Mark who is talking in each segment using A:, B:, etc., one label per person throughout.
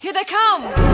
A: Here they come!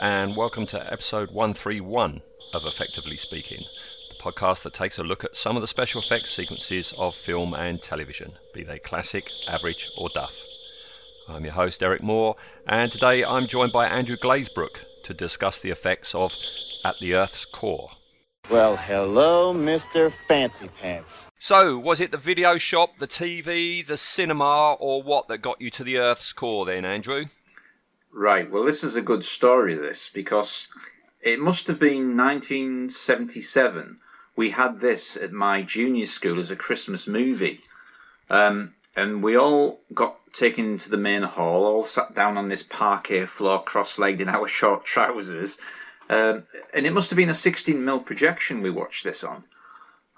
B: And welcome to episode 131 of Effectively Speaking, the podcast that takes a look at some of the special effects sequences of film and television, be they classic, average, or duff. I'm your host, Eric Moore, and today I'm joined by Andrew Glazebrook to discuss the effects of At the Earth's Core.
C: Well, hello, Mr. Fancy Pants.
B: So, was it the video shop, the TV, the cinema, or what that got you to the Earth's core then, Andrew?
D: Right. Well, this is a good story, this, because it must have been 1977. We had this at my junior school as a Christmas movie. Um, and we all got taken into the main hall, all sat down on this parquet floor, cross legged in our short trousers. Um, and it must have been a 16mm projection we watched this on.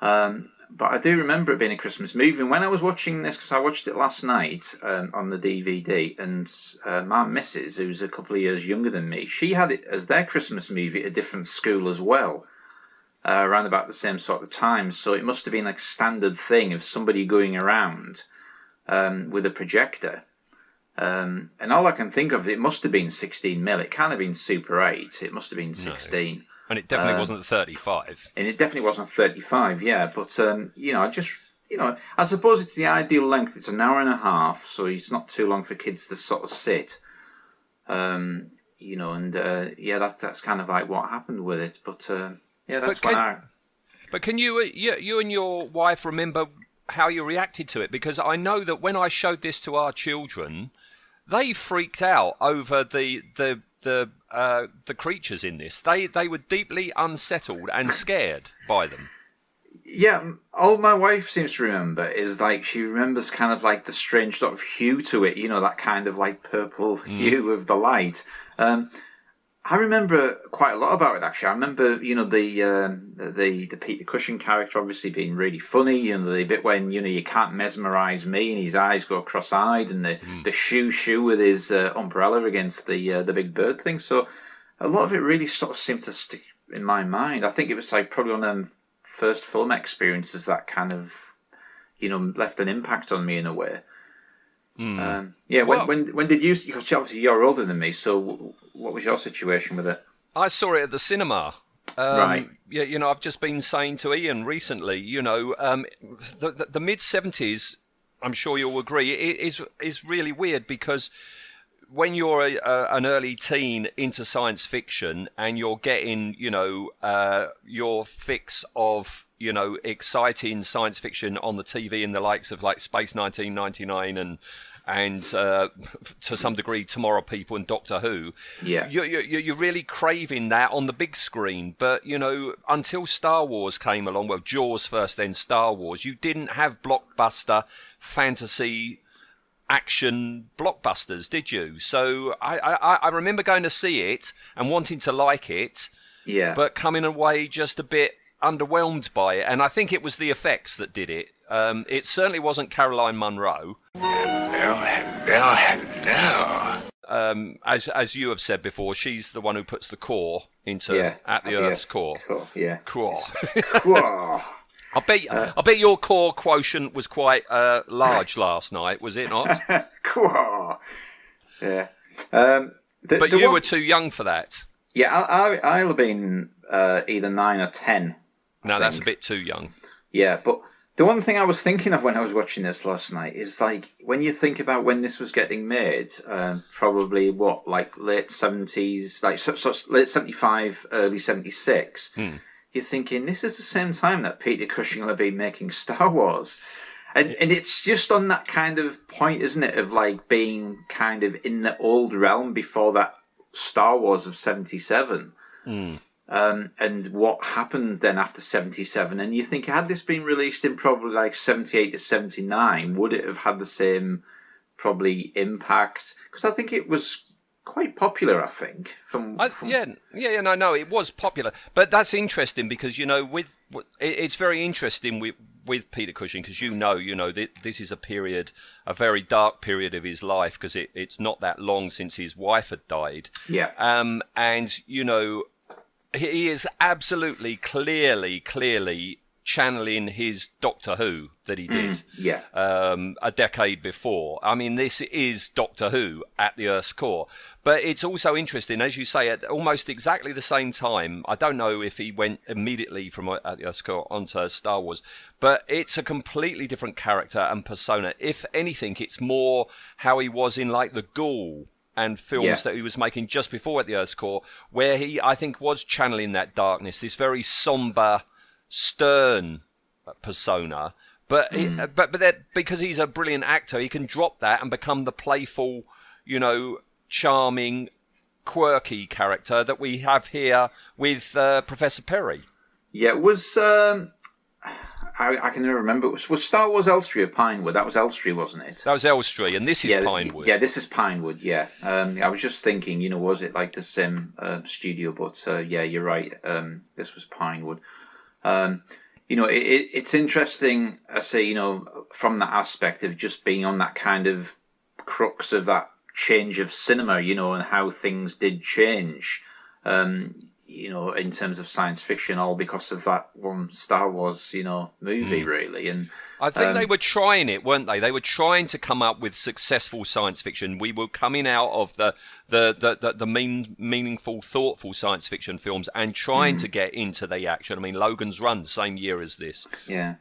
D: Um, but I do remember it being a Christmas movie. And when I was watching this, because I watched it last night um, on the DVD, and uh, my missus, who's a couple of years younger than me, she had it as their Christmas movie at a different school as well, uh, around about the same sort of time. So it must have been like a standard thing of somebody going around um, with a projector. Um, and all I can think of, it must have been 16 mil. It can't have been Super 8. It must have been 16
B: And it definitely wasn't 35.
D: and it definitely wasn't 35 yeah but um, you know i just you know i suppose it's the ideal length it's an hour and a half so it's not too long for kids to sort of sit um, you know and uh, yeah that's that's kind of like what happened with it but uh, yeah that's
B: But can-
D: I,
B: But can you, uh, you, you and your wife remember how you reacted to it? Because I know that when I showed this to our children, they freaked out over the the the uh, the creatures in this. They they were deeply unsettled and scared by them.
D: yeah all my wife seems to remember is like she remembers kind of like the strange sort of hue to it you know that kind of like purple hue of the light um, I remember quite a lot about it actually. I remember, you know, the um, the the Peter Cushing character obviously being really funny. You know, the bit when you know you can't mesmerize me, and his eyes go cross-eyed, and the the shoe shoe with his uh, umbrella against the uh, the big bird thing. So a lot of it really sort of seemed to stick in my mind. I think it was like probably one of them first film experiences that kind of, you know, left an impact on me in a way. Um, yeah, when,
B: Well-
D: when when did you? Because obviously you're older than me, so what was your situation with it?
B: I saw it at the cinema. Um,
D: Right.
B: Yeah, you know, I've just been saying to Ian recently, you know, um, the, the, the mid seventies. I'm sure you'll agree, it is is really weird because when you're a, a, an early teen into science fiction and you're getting, you know, uh, your fix of, you know, exciting science fiction on the TV in the likes of like Space 1999 and and uh, to some degree Tomorrow People and Doctor Who.
D: Yeah.
B: you, you, you- you're really craving that on the big screen. But you know, until Star Wars came along, well, Jaws first, then Star Wars, you didn't have blockbuster fantasy action blockbusters, did you? So I, I, I remember going to see it and wanting to like it,
D: Yeah,
B: but coming away just a bit underwhelmed by it. And I think it was the effects that did it. Um, it certainly wasn't Caroline Munro.
E: Hello, hello.
B: Um, as as you have said before, she's the one who puts the core into
D: yeah,
B: at the Earth's core.
D: Core, yeah.
B: Core.
D: Core.
B: I bet
D: Uh,
B: I bet your core quotient was quite uh, large last night, was it not?
D: Yeah. Um, the,
B: But
D: the
B: you
D: one-
B: were too young for that.
D: Yeah, I, I, I'll have been uh, either nine or ten. I
B: No, that's a bit too young.
D: Yeah, but the one thing I was thinking of when I was watching this last night is like when you think about when this was getting made, um, probably what like late seventies, like so, so late seventy five, early seventy six. You're thinking this is the same time that Peter Cushing will have been making Star Wars. And, and it's just on that kind of point, isn't it, of like being kind of in the old realm before that Star Wars of 77 um, and what happens then after 77 and you think had this been released in probably like 78 to 79 would it have had the same probably impact? Because i think it was quite popular, I think. From,
B: I,
D: from
B: yeah, yeah, yeah, no, no, it was popular, but that's interesting because you know, with it's very interesting with with Peter Cushing because you know, you know, th- this is a period, a very dark period of his life because it, it's not that long since his wife had died.
D: Yeah.
B: Um, and you know, he he is absolutely, clearly, clearly channeling his Doctor Who that he did
D: yeah,
B: um, a decade before. I mean, this is Doctor Who at the Earth's core. But it's also interesting, as you say, at almost exactly the same time. I don't know if he went immediately from uh, at the Earth's core onto Star Wars, but it's a completely different character and persona. If anything, it's more how he was in like the Ghoul and films
D: Yeah.
B: that he was making just before at the Earth's core, where he, I think, was channeling that darkness, this very somber, stern persona. But he, but but that because he's a brilliant actor, he can drop that and become the playful, you know, charming, quirky character that we have here with uh, Professor Perry.
D: yeah. It was um, I, I can never remember. Was, was Star Wars Elstree or Pinewood? That was Elstree, wasn't it?
B: That was Elstree, and this is
D: yeah,
B: Pinewood.
D: Yeah, this is Pinewood. Yeah, um, I was just thinking, you know, was it like the Sim uh, studio? But uh, yeah, you're right. Um, this was Pinewood. Um, you know, it, it, it's interesting. I say, you know, from that aspect of just being on that kind of crux of that change of cinema, you know, and how things did change. Um, you know, in terms of science fiction, all because of that one Star Wars, you know, movie, really. And
B: I think
D: Um,
B: they were trying it, weren't they? They were trying to come up with successful science fiction. We were coming out of the the the, the, the mean, meaningful, thoughtful science fiction films and trying
D: Mm.
B: to get into the action. I mean, Logan's Run, same year as this,
D: yeah,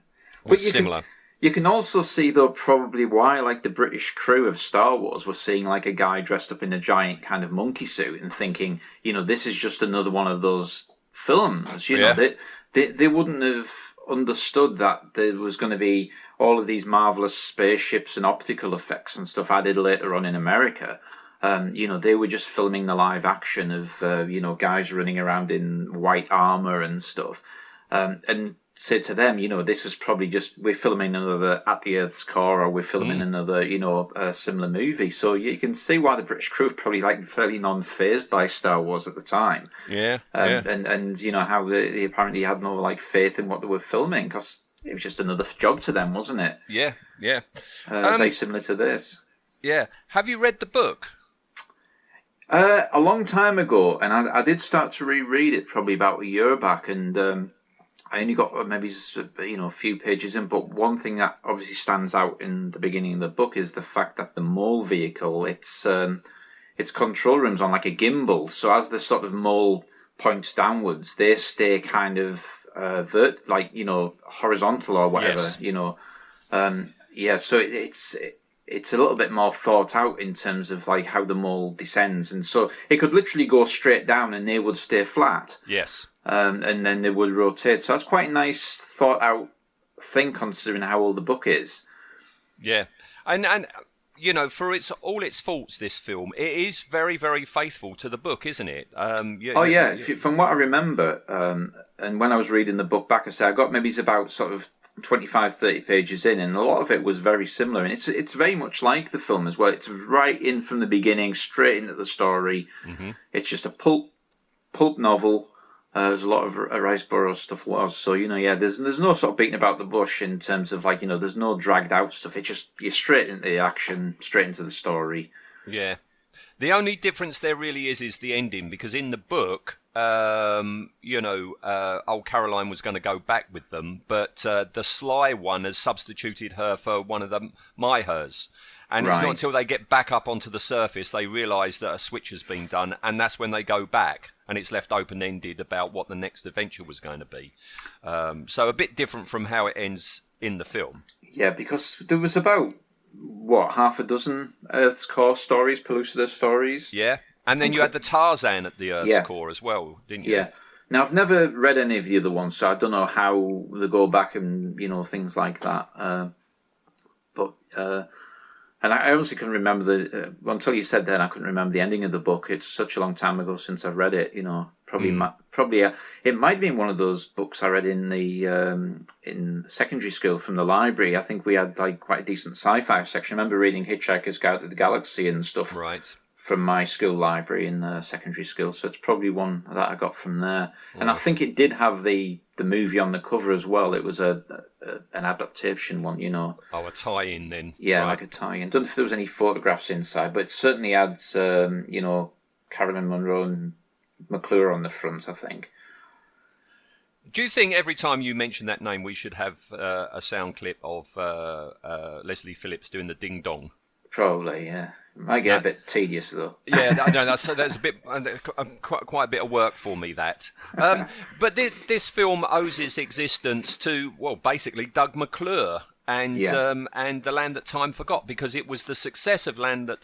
B: was
D: you can-
B: similar.
D: You can also see though probably why like the British crew of Star Wars were seeing like a guy dressed up in a giant kind of monkey suit and thinking, you know, this is just another one of those films. You
B: Yeah.
D: know, they, they they wouldn't have understood that there was going to be all of these marvelous spaceships and optical effects and stuff added later on in America. Um, you know, they were just filming the live action of uh, you know guys running around in white armor and stuff. Um, and said to them, you know, this was probably just we're filming another At the Earth's Core, or we're filming another, you know, uh, similar movie. So you can see why the British crew probably like fairly non-phased by Star Wars at the time,
B: Yeah,
D: um,
B: yeah.
D: and and you know how they, they apparently had no like faith in what they were filming because it was just another job to them, wasn't it?
B: Yeah, yeah,
D: Uh,
B: Um,
D: very similar to this.
B: yeah. Have you read the book?
D: Uh, a long time ago, and I, I did start to reread it probably about a year back, and um, I only got uh, maybe you know a few pages in. But one thing that obviously stands out in the beginning of the book is the fact that the mole vehicle its um, its control rooms on like a gimbal. So as the sort of mole points downwards, they stay kind of uh, vert like you know horizontal or whatever.
B: Yes.
D: You know, um, yeah. So it, it's it's a little bit more thought out in terms of like how the mole descends, and so it could literally go straight down and they would stay flat,
B: Yes.
D: Um, and then they would rotate. So that's quite a nice thought out thing considering how old the book is.
B: Yeah, and and you know, for its all its faults, this film it is very very faithful to the book, isn't it? Um,
D: Oh
B: you-
D: yeah,
B: you-
D: from what I remember, um, and when I was reading the book back, I say I got maybe it's about sort of 25, 30 pages in, and a lot of it was very similar, and it's it's very much like the film as well. It's right in from the beginning, straight into the story. It's just a pulp pulp novel. Uh, there's a lot of uh, Rice Burroughs stuff was so you know yeah there's there's no sort of beating about the bush in terms of like you know there's no dragged out stuff it's just you're straight into the action straight into the story
B: Yeah. The only difference there really is is the ending because in the book, um, you know, uh, old Caroline was going to go back with them, but uh, the sly one has substituted her for one of the Mahars. And it's not until they get back up onto the surface they realise that a switch has been done, and that's when they go back, and it's left open ended about what the next adventure was going to be. Um, so a bit different from how it ends in the film.
D: Yeah, because there was about what half a dozen Earth's core stories, Pellucidar stories.
B: Yeah. And then you had the Tarzan at the Earth's
D: Yeah.
B: core as well, didn't you?
D: Yeah. Now I've never read any of the other ones, so I don't know how they go back and you know things like that. Uh, but uh, and I honestly couldn't remember the uh, until you said that I couldn't remember the ending of the book. It's such a long time ago since I've read it. You know, probably mi- probably uh, it might be one of those books I read in the um, in secondary school from the library. I think we had like quite a decent sci-fi section. I remember reading Hitchhiker's Guide to the Galaxy and stuff
B: Right.
D: From my school library in the secondary school, so it's probably one that I got from there. And I think it did have the the movie on the cover as well. It was a, a an adaptation one, you know.
B: Oh, a tie-in then.
D: Yeah,
B: Right.
D: like a tie-in. Don't know if there was any photographs inside, but it certainly had, um, you know, Caroline Munro and McClure on the front. I think.
B: Do you think every time you mention that name, we should have uh, a sound clip of uh, uh, Leslie Phillips doing the ding dong?
D: Probably, yeah. Might get a bit tedious though.
B: Yeah, no, no, that's that's a bit uh, quite quite a bit of work for me. That, um, but this, this film owes its existence to well, basically Doug McClure and
D: Yeah.
B: um, and the Land That Time Forgot because it was the success of Land That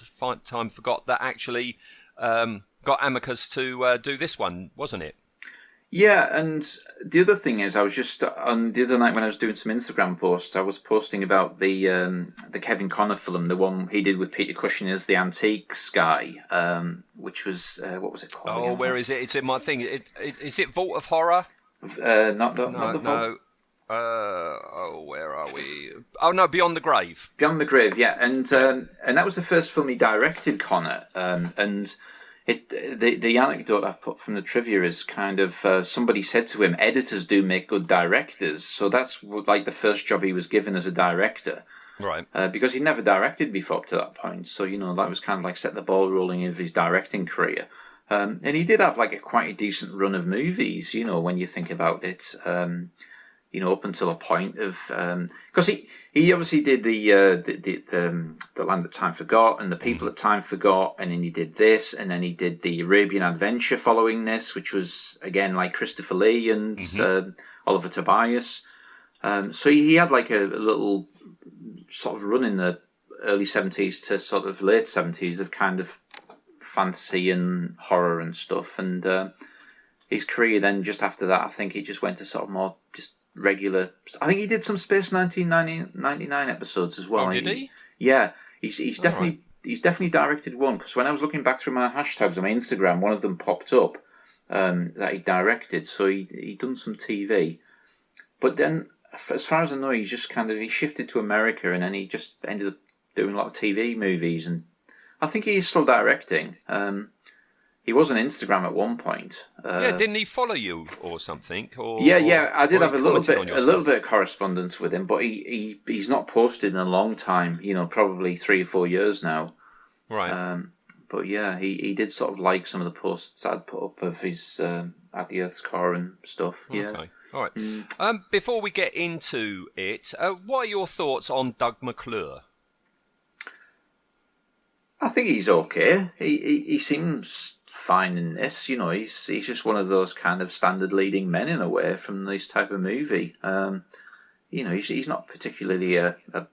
B: Time Forgot that actually um, got Amicus to uh, do this one, wasn't it?
D: Yeah, and the other thing is, I was just on the other night when I was doing some Instagram posts, I was posting about the um, the Kevin Connor film, the one he did with Peter Cushing as the Antiques guy, um, which was uh, what was it called?
B: Oh, where is it? It's in my thing. It, it, is it Vault of Horror?
D: Uh, not the,
B: No,
D: not the
B: no. Uh, oh, where are we? Oh no, Beyond the Grave.
D: Beyond the Grave, yeah, and um, and that was the first film he directed, Connor. Um, and it the the anecdote I've put from the trivia is kind of uh, somebody said to him, "Editors do make good directors," so that's like the first job he was given as a director.
B: Right.
D: Uh, because he'd never directed before up to that point, so you know that was kind of like set the ball rolling of his directing career. Um, and he did have like a quite a decent run of movies, you know, when you think about it. Um, you know, up until a point of because he he obviously did the uh, the the, the, um, the land that time forgot and the people that time forgot, and then he did this, and then he did the Arabian Adventure following this, which was again like Christopher Lee and um Oliver Tobias. Um, so he, he had like a, a little sort of run in the early seventies to sort of late seventies of kind of fantasy and horror and stuff, and uh, his career then just after that, I think he just went to sort of more just regular. I think he did some Space 1999 episodes as well.
B: Oh, did he?
D: Yeah, he's he's definitely he's definitely directed one because when I was looking back through my hashtags on my Instagram, one of them popped up um, that he directed. So he he done some TV, but then as far as I know, he's just kind of he shifted to America and then he just ended up doing a lot of TV movies and I think he's still directing. Um, he was on Instagram at one point. Uh,
B: yeah, didn't he follow you or something? Or
D: yeah, yeah, I did have a little bit, a little bit of correspondence with him, but he, he he's not posted in a long time. You know, probably three or four years now.
B: Right.
D: Um, but yeah, he, he did sort of like some of the posts I'd put up of his um, at the Earth's core and stuff. Yeah,
B: All right.
D: Mm.
B: Um, before we get into it, uh, what are your thoughts on Doug McClure?
D: I think he's okay. He, he he seems fine in this. You know, he's he's just one of those kind of standard leading men in a way from this type of movie. Um, you know, he's he's not particularly a, a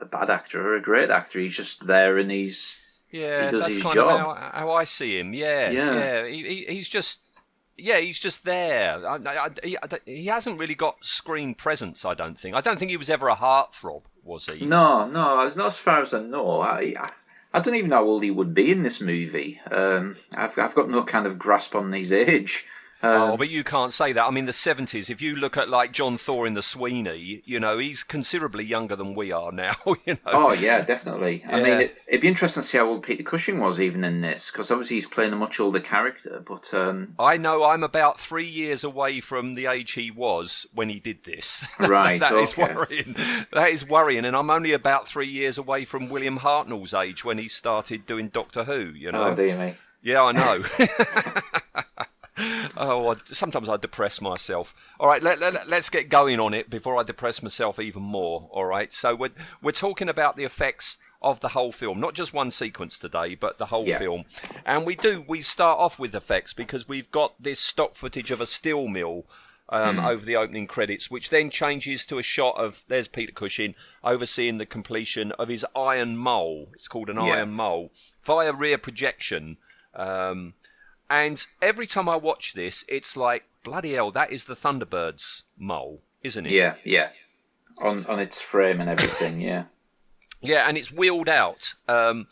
D: a bad actor or a great actor. He's just there and he's
B: Yeah,
D: He does
B: that's
D: his
B: kind
D: job.
B: of how, how I see him. Yeah,
D: Yeah.
B: yeah. He, he, he's just, yeah, he's just there. I, I, he, I- he hasn't really got screen presence. I don't think. I don't think he was ever a heartthrob, was he?
D: no, no. Not as far as I know. I, I don't even know how old he would be in this movie. Um, I've I've got no kind of grasp on his age.
B: Oh, but you can't say that. I mean, the seventies. If you look at like John Thaw in the Sweeney, you know, he's considerably younger than we are now. You know.
D: Oh yeah, definitely. I mean, it, it'd be interesting to see how old Peter Cushing was even in this, because obviously he's playing a much older character. But um,
B: I know I'm about three years away from the age he was when he did this.
D: Right,
B: That is
D: okay.
B: worrying. That is worrying, and I'm only about three years away from William Hartnell's age when he started doing Doctor Who. You know.
D: oh dear me.
B: Yeah, I know. oh, I, sometimes I depress myself. All right, let, let, let's get going on it before I depress myself even more. All right, so we're, we're talking about the effects of the whole film, not just one sequence today, but the whole
D: Yeah.
B: film. And we do, we start off with effects because we've got this stock footage of a steel mill. Um, Over the opening credits, which then changes to a shot of there's Peter Cushing overseeing the completion of his iron mole. It's called an
D: Yeah.
B: iron mole via rear projection. Um, and every time I watch this, it's like bloody hell. That is the Thunderbirds mole, isn't it?
D: Yeah, yeah. On on its frame and everything. Yeah.
B: Yeah, and it's wheeled out. Um,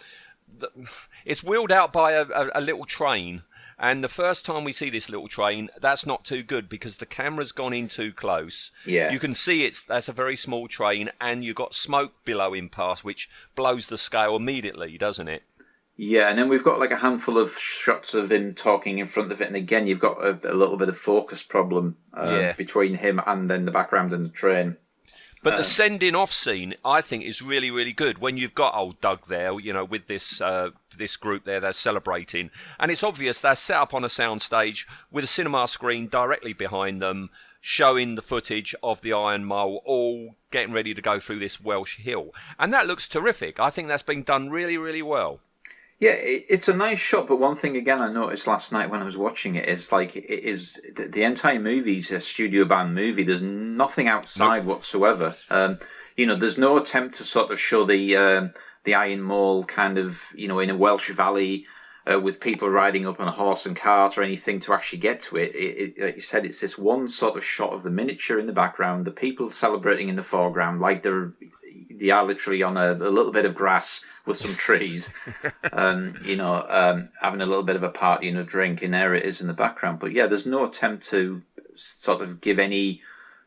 B: it's wheeled out by a, a, a little train. And the first time we see this little train, that's not too good because the camera's gone in too close.
D: Yeah.
B: You can see it's that's a very small train, and you've got smoke billowing past, which blows the scale immediately, doesn't it?
D: Yeah, and then we've got like a handful of shots of him talking in front of it, and again you've got a, a little bit of focus problem uh,
B: Yeah.
D: between him and then the background and the train.
B: But the sending off scene, I think, is really, really good when you've got old Doug there, you know, with this uh, this group there, they're celebrating, and it's obvious they're set up on a soundstage with a cinema screen directly behind them, showing the footage of the Iron Mole all getting ready to go through this Welsh hill, and that looks terrific. I think that's been done really, really well.
D: Yeah, it's a nice shot, but one thing again I noticed last night when I was watching it is like it is the, entire movie is a studio band movie. There's nothing outside whatsoever. Um, you know, there's no attempt to sort of show the um, the Iron Mole kind of you know in a Welsh valley. Uh, with people riding up on a horse and cart or anything to actually get to it. It, it. Like you said, it's this one sort of shot of the miniature in the background, the people celebrating in the foreground, like they're they are literally on a, a little bit of grass with some trees, um, you know, um, having a little bit of a party and a drink, and there it is in the background. But yeah, there's no attempt to sort of give any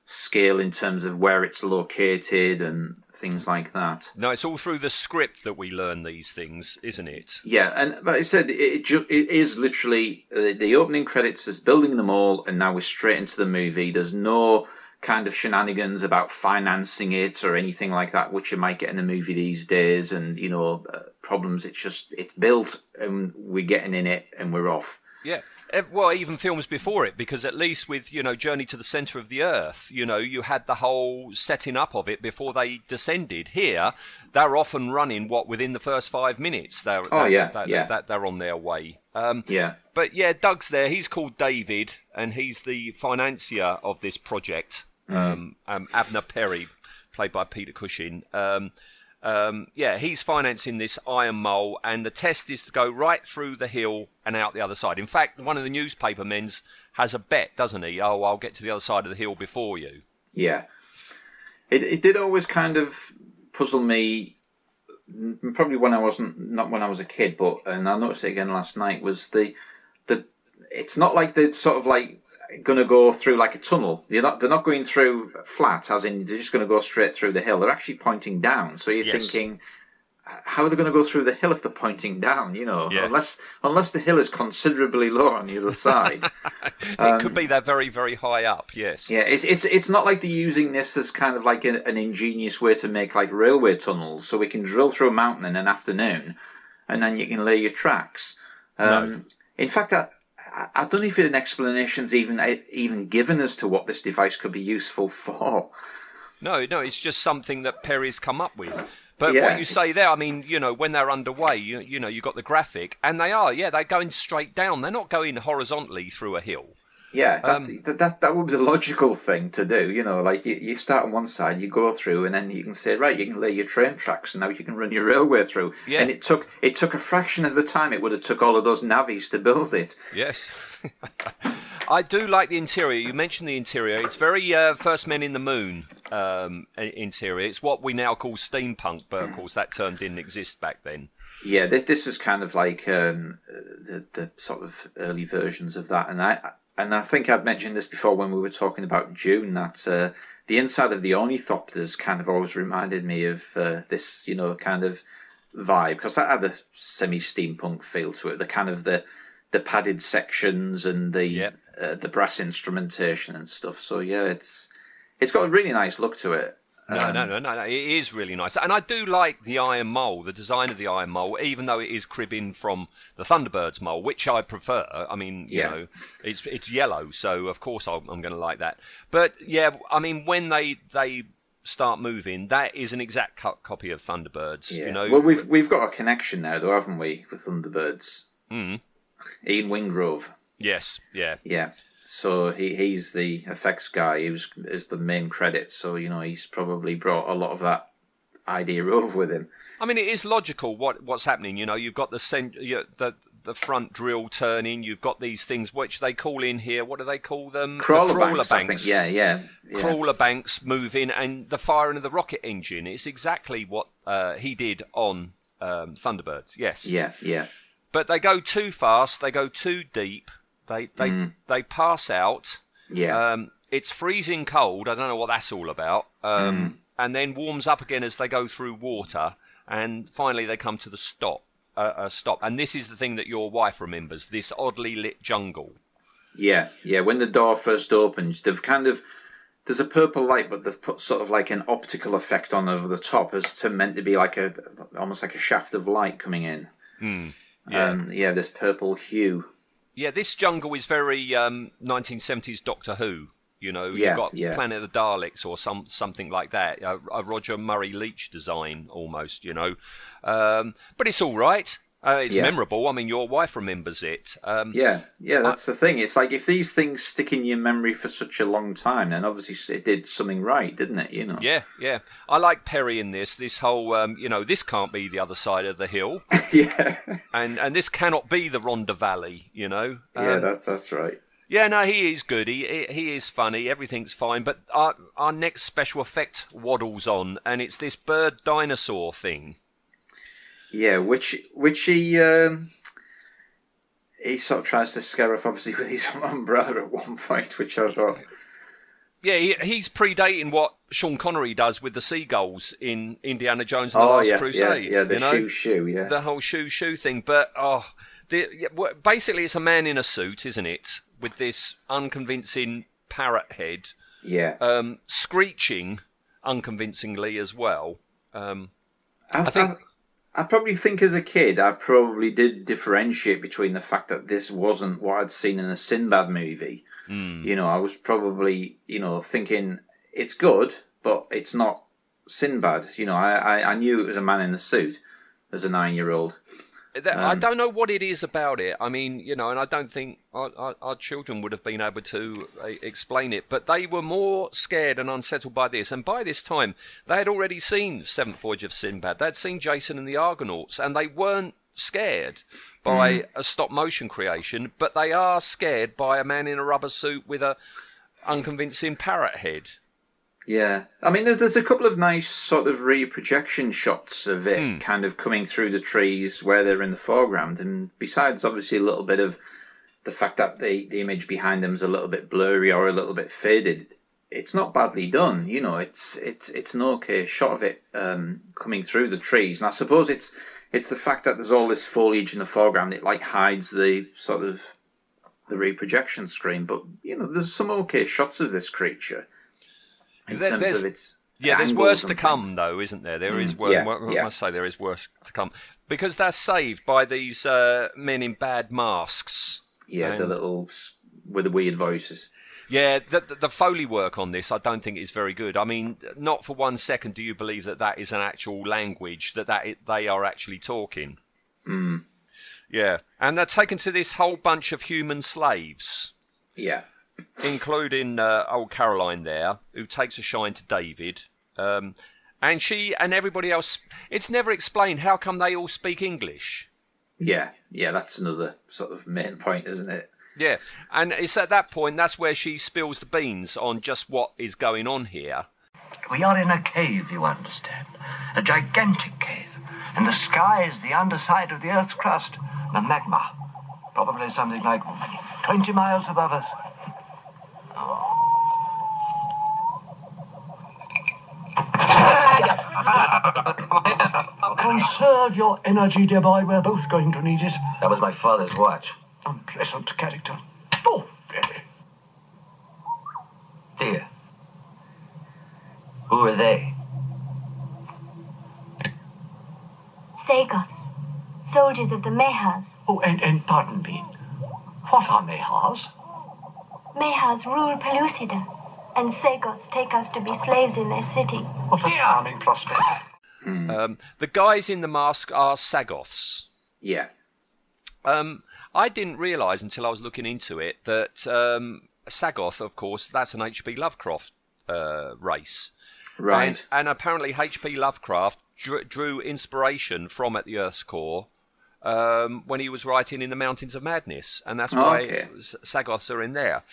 D: scale in terms of where it's located and things like that.
B: No, it's all through the script that we learn these things, isn't it?
D: Yeah, and like I said it, it, ju- it is literally uh, the opening credits is building them all, and now we're straight into the movie. There's no kind of shenanigans about financing it or anything like that, which you might get in a movie these days, and you know uh, problems. It's just it's built, and we're getting in it, and we're off.
B: Yeah. Well, even films before it, because at least with you know Journey to the Center of the Earth, you know you had the whole setting up of it before they descended. Here, they're often running what within the first five minutes. They're,
D: Oh,
B: they're-
D: yeah,
B: they're,
D: yeah.
B: That they're on their way. Um,
D: Yeah,
B: but yeah, Doug's there. He's called David, and he's the financier of this project. Um, um, Abner Perry, played by Peter Cushing. Um, um, yeah, he's financing this iron mole, and the test is to go right through the hill and out the other side. In fact, one of the newspaper men's has a bet, doesn't he? Oh, I'll get to the other side of the hill before you.
D: yeah. It it did always kind of puzzle me. mm, Probably when I wasn't not when I was a kid, but and I noticed it again last night was the the. It's not like they're sort of like going to go through like a tunnel. They're not. They're not going through flat, as in they're just going to go straight through the hill. They're actually pointing down. So you're
B: Yes.
D: thinking, how are they going to go through the hill if they're pointing down? You know,
B: Yeah.
D: unless unless the hill is considerably lower on the other side.
B: it could be they're very, very high up. Yes.
D: Um, Yeah, it's it's it's not like they're using this as kind of like a, an ingenious way to make like railway tunnels, so we can drill through a mountain in an afternoon, and then you can lay your tracks. Um, In fact, I, I- I don't know if an explanation's even uh, even given as to what this device could be useful for.
B: No, no, it's just something that Perry's come up with. But
D: Yeah.
B: what you say there, I mean, you know, when they're underway, you, you know, you've got the graphic, and they are, yeah, they're going straight down. They're not going horizontally through a hill.
D: Yeah, that,
B: Um,
D: that that would be the logical thing to do. You know, like you, you start on one side, you go through, and then you can say, right, you can lay your train tracks, and now you can run your railway through.
B: Yeah.
D: And it took it took a fraction of the time it would have took all of those navies to build it.
B: Yes. I do like the interior. You mentioned the interior. It's very uh, First Men in the Moon um, interior. It's what we now call steampunk, but of course that term didn't exist back then.
D: Yeah, this this is kind of like um, the the sort of early versions of that, and I and I think I've mentioned this before when we were talking about Dune that uh, the inside of the ornithopters kind of always reminded me of uh, this, you know, kind of vibe because that had a semi steampunk feel to it. The kind of the the padded sections and the
B: Yep.
D: uh, the brass instrumentation and stuff. So yeah, it's it's got a really nice look to it.
B: No,
D: Um,
B: no, no, no, no. It is really nice, and I do like the Iron Mole, the design of the Iron Mole, even though it is cribbing from the Thunderbirds mole, which I prefer. I mean, you
D: Yeah.
B: know, it's it's yellow, so of course I'll, I'm going to like that. But yeah, I mean, when they they start moving, that is an exact co- copy of Thunderbirds.
D: Yeah.
B: You know,
D: well, we've we've got a connection now, though, haven't we, with Thunderbirds?
B: Mm.
D: Ian Wingrove.
B: yes, yeah.
D: Yeah. So he he's the effects guy. Was is the main credit. So you know he's probably brought a lot of that idea over with him.
B: I mean, it is logical what what's happening. You know, you've got the cent- you, the the front drill turning. You've got these things which they call in here. What do they call them? The
D: Crawler, banks, think. Yeah, yeah. yeah.
B: Crawler banks moving and the firing of the rocket engine. It's exactly what uh, he did on um, Thunderbirds. Yes.
D: Yeah, yeah.
B: But they go too fast. They go too deep. They they
D: Mm.
B: they pass out.
D: Yeah.
B: Um, it's freezing cold. I don't know what that's all about. Um,
D: Mm.
B: And then warms up again as they go through water, and finally they come to the stop. a, a stop. And this is the thing that your wife remembers: this oddly lit jungle.
D: Yeah, yeah. When the door first opens, they've kind of there's a purple light, but they've put sort of like an optical effect on over the top as to meant to be like a almost like a shaft of light coming in.
B: Yeah.
D: Um, yeah, this purple hue.
B: Yeah, this jungle is very um, 1970s Doctor Who. You know,
D: Yeah,
B: you've got
D: yeah.
B: Planet of the Daleks or some something like that, a, a Roger Murray Leach design almost. You know, um, but it's all right. Uh, it's
D: Yeah.
B: memorable. I mean, your wife remembers it. Um,
D: Yeah, yeah, that's the thing. It's like if these things stick in your memory for such a long time, then obviously it did something right, didn't it? You know.
B: Yeah, yeah. I like Perry in this. This whole, um, you know, this can't be the other side of the hill,
D: yeah,
B: and and this cannot be the Rhondda Valley. You know.
D: yeah.
B: Um,
D: That's that's right.
B: Yeah, no, he is good. He he- he is funny. Everything's fine. But our our next special effect waddles on, and it's this bird dinosaur thing.
D: Yeah, which which he um, he sort of tries to scare off, obviously with his umbrella at one point, which I thought.
B: Yeah, he, he's predating what Sean Connery does with the seagulls in Indiana Jones and the
D: Oh
B: Last
D: yeah,
B: Crusade.
D: yeah, yeah. The
B: you know?
D: shoe, shoe, yeah.
B: the whole shoe shoe thing. But oh, the, yeah, basically, it's a man in a suit, isn't it, with this unconvincing parrot head,
D: yeah.
B: um, screeching unconvincingly as well. Um,
D: I,
B: I think-
D: I, probably think as a kid, I probably did differentiate between the fact that this wasn't what I'd seen in a Sinbad movie.
B: Hmm.
D: You know, I was probably, you know, thinking it's good, but it's not Sinbad. You know, I, I, I knew it was a man in a suit as a nine year old.
B: That- I don't know what it is about it. I mean, you know, and I don't think our, our, our children would have been able to uh, explain it, but they were more scared and unsettled by this. And by this time, they had already seen Seventh Voyage of Sinbad. They'd seen Jason and the Argonauts, and they weren't scared by
D: Mm.
B: a stop motion creation, but they are scared by a man in a rubber suit with a unconvincing parrot head.
D: Yeah, I mean, there's a couple of nice sort of reprojection shots of it, kind of coming through the trees where they're in the foreground, and besides, obviously, a little bit of the fact that the the image behind them is a little bit blurry or a little bit faded. It's not badly done, you know. It's it's it's an okay shot of it um, coming through the trees, and I suppose it's it's the fact that there's all this foliage in the foreground. It like hides the sort of the reprojection screen, but you know, there's some okay shots of this creature in
B: There-
D: terms
B: there's-
D: of its
B: Yeah, there's worse to come,
D: things.
B: though, isn't there? There is
D: Mm,
B: worse.
D: yeah,
B: I
D: yeah.
B: must say there is worse to come because they're saved by these uh, men in bad masks.
D: Yeah, the little with the weird voices.
B: Yeah, the, the, the foley work on this, I don't think is very good. I mean, not for one second do you believe that that is an actual language that that it, they are actually talking.
D: Mm.
B: Yeah, and they're taken to this whole bunch of human slaves.
D: Yeah,
B: including uh, old Caroline there, who takes a shine to David. Um, and she and everybody else, it's never explained how come they all speak English.
D: yeah, yeah. That's another sort of main point, isn't it?
B: Yeah, and it's at that point that's where she spills the beans on just what is going on here.
F: We are in a cave, you understand. A gigantic cave. And the sky is the underside of the Earth's crust. The magma. Probably something like 20 miles above us. Conserve your energy, dear boy. We're both going to need it. That was my father's watch. Unpleasant character. Oh, very. Dear. Who are they?
G: Sagoths, soldiers of the Mahars.
F: Oh, and, and pardon me. What are Mahars?
G: Mahars rule Pellucidar, and Sagoths take us to be slaves in their city.
F: What a charming prospect.
B: Um, the guys in the mask are Sagoths.
D: Yeah,
B: Um, I didn't realise until I was looking into it that um, Sagoth, of course, that's an H.P. Lovecraft uh, race.
D: right.
B: And, and apparently, H.P. Lovecraft drew, drew inspiration from At the Earth's Core um, when he was writing in the Mountains of Madness, and that's
D: Oh,
B: why
D: okay.
B: S- Sagoths are in there.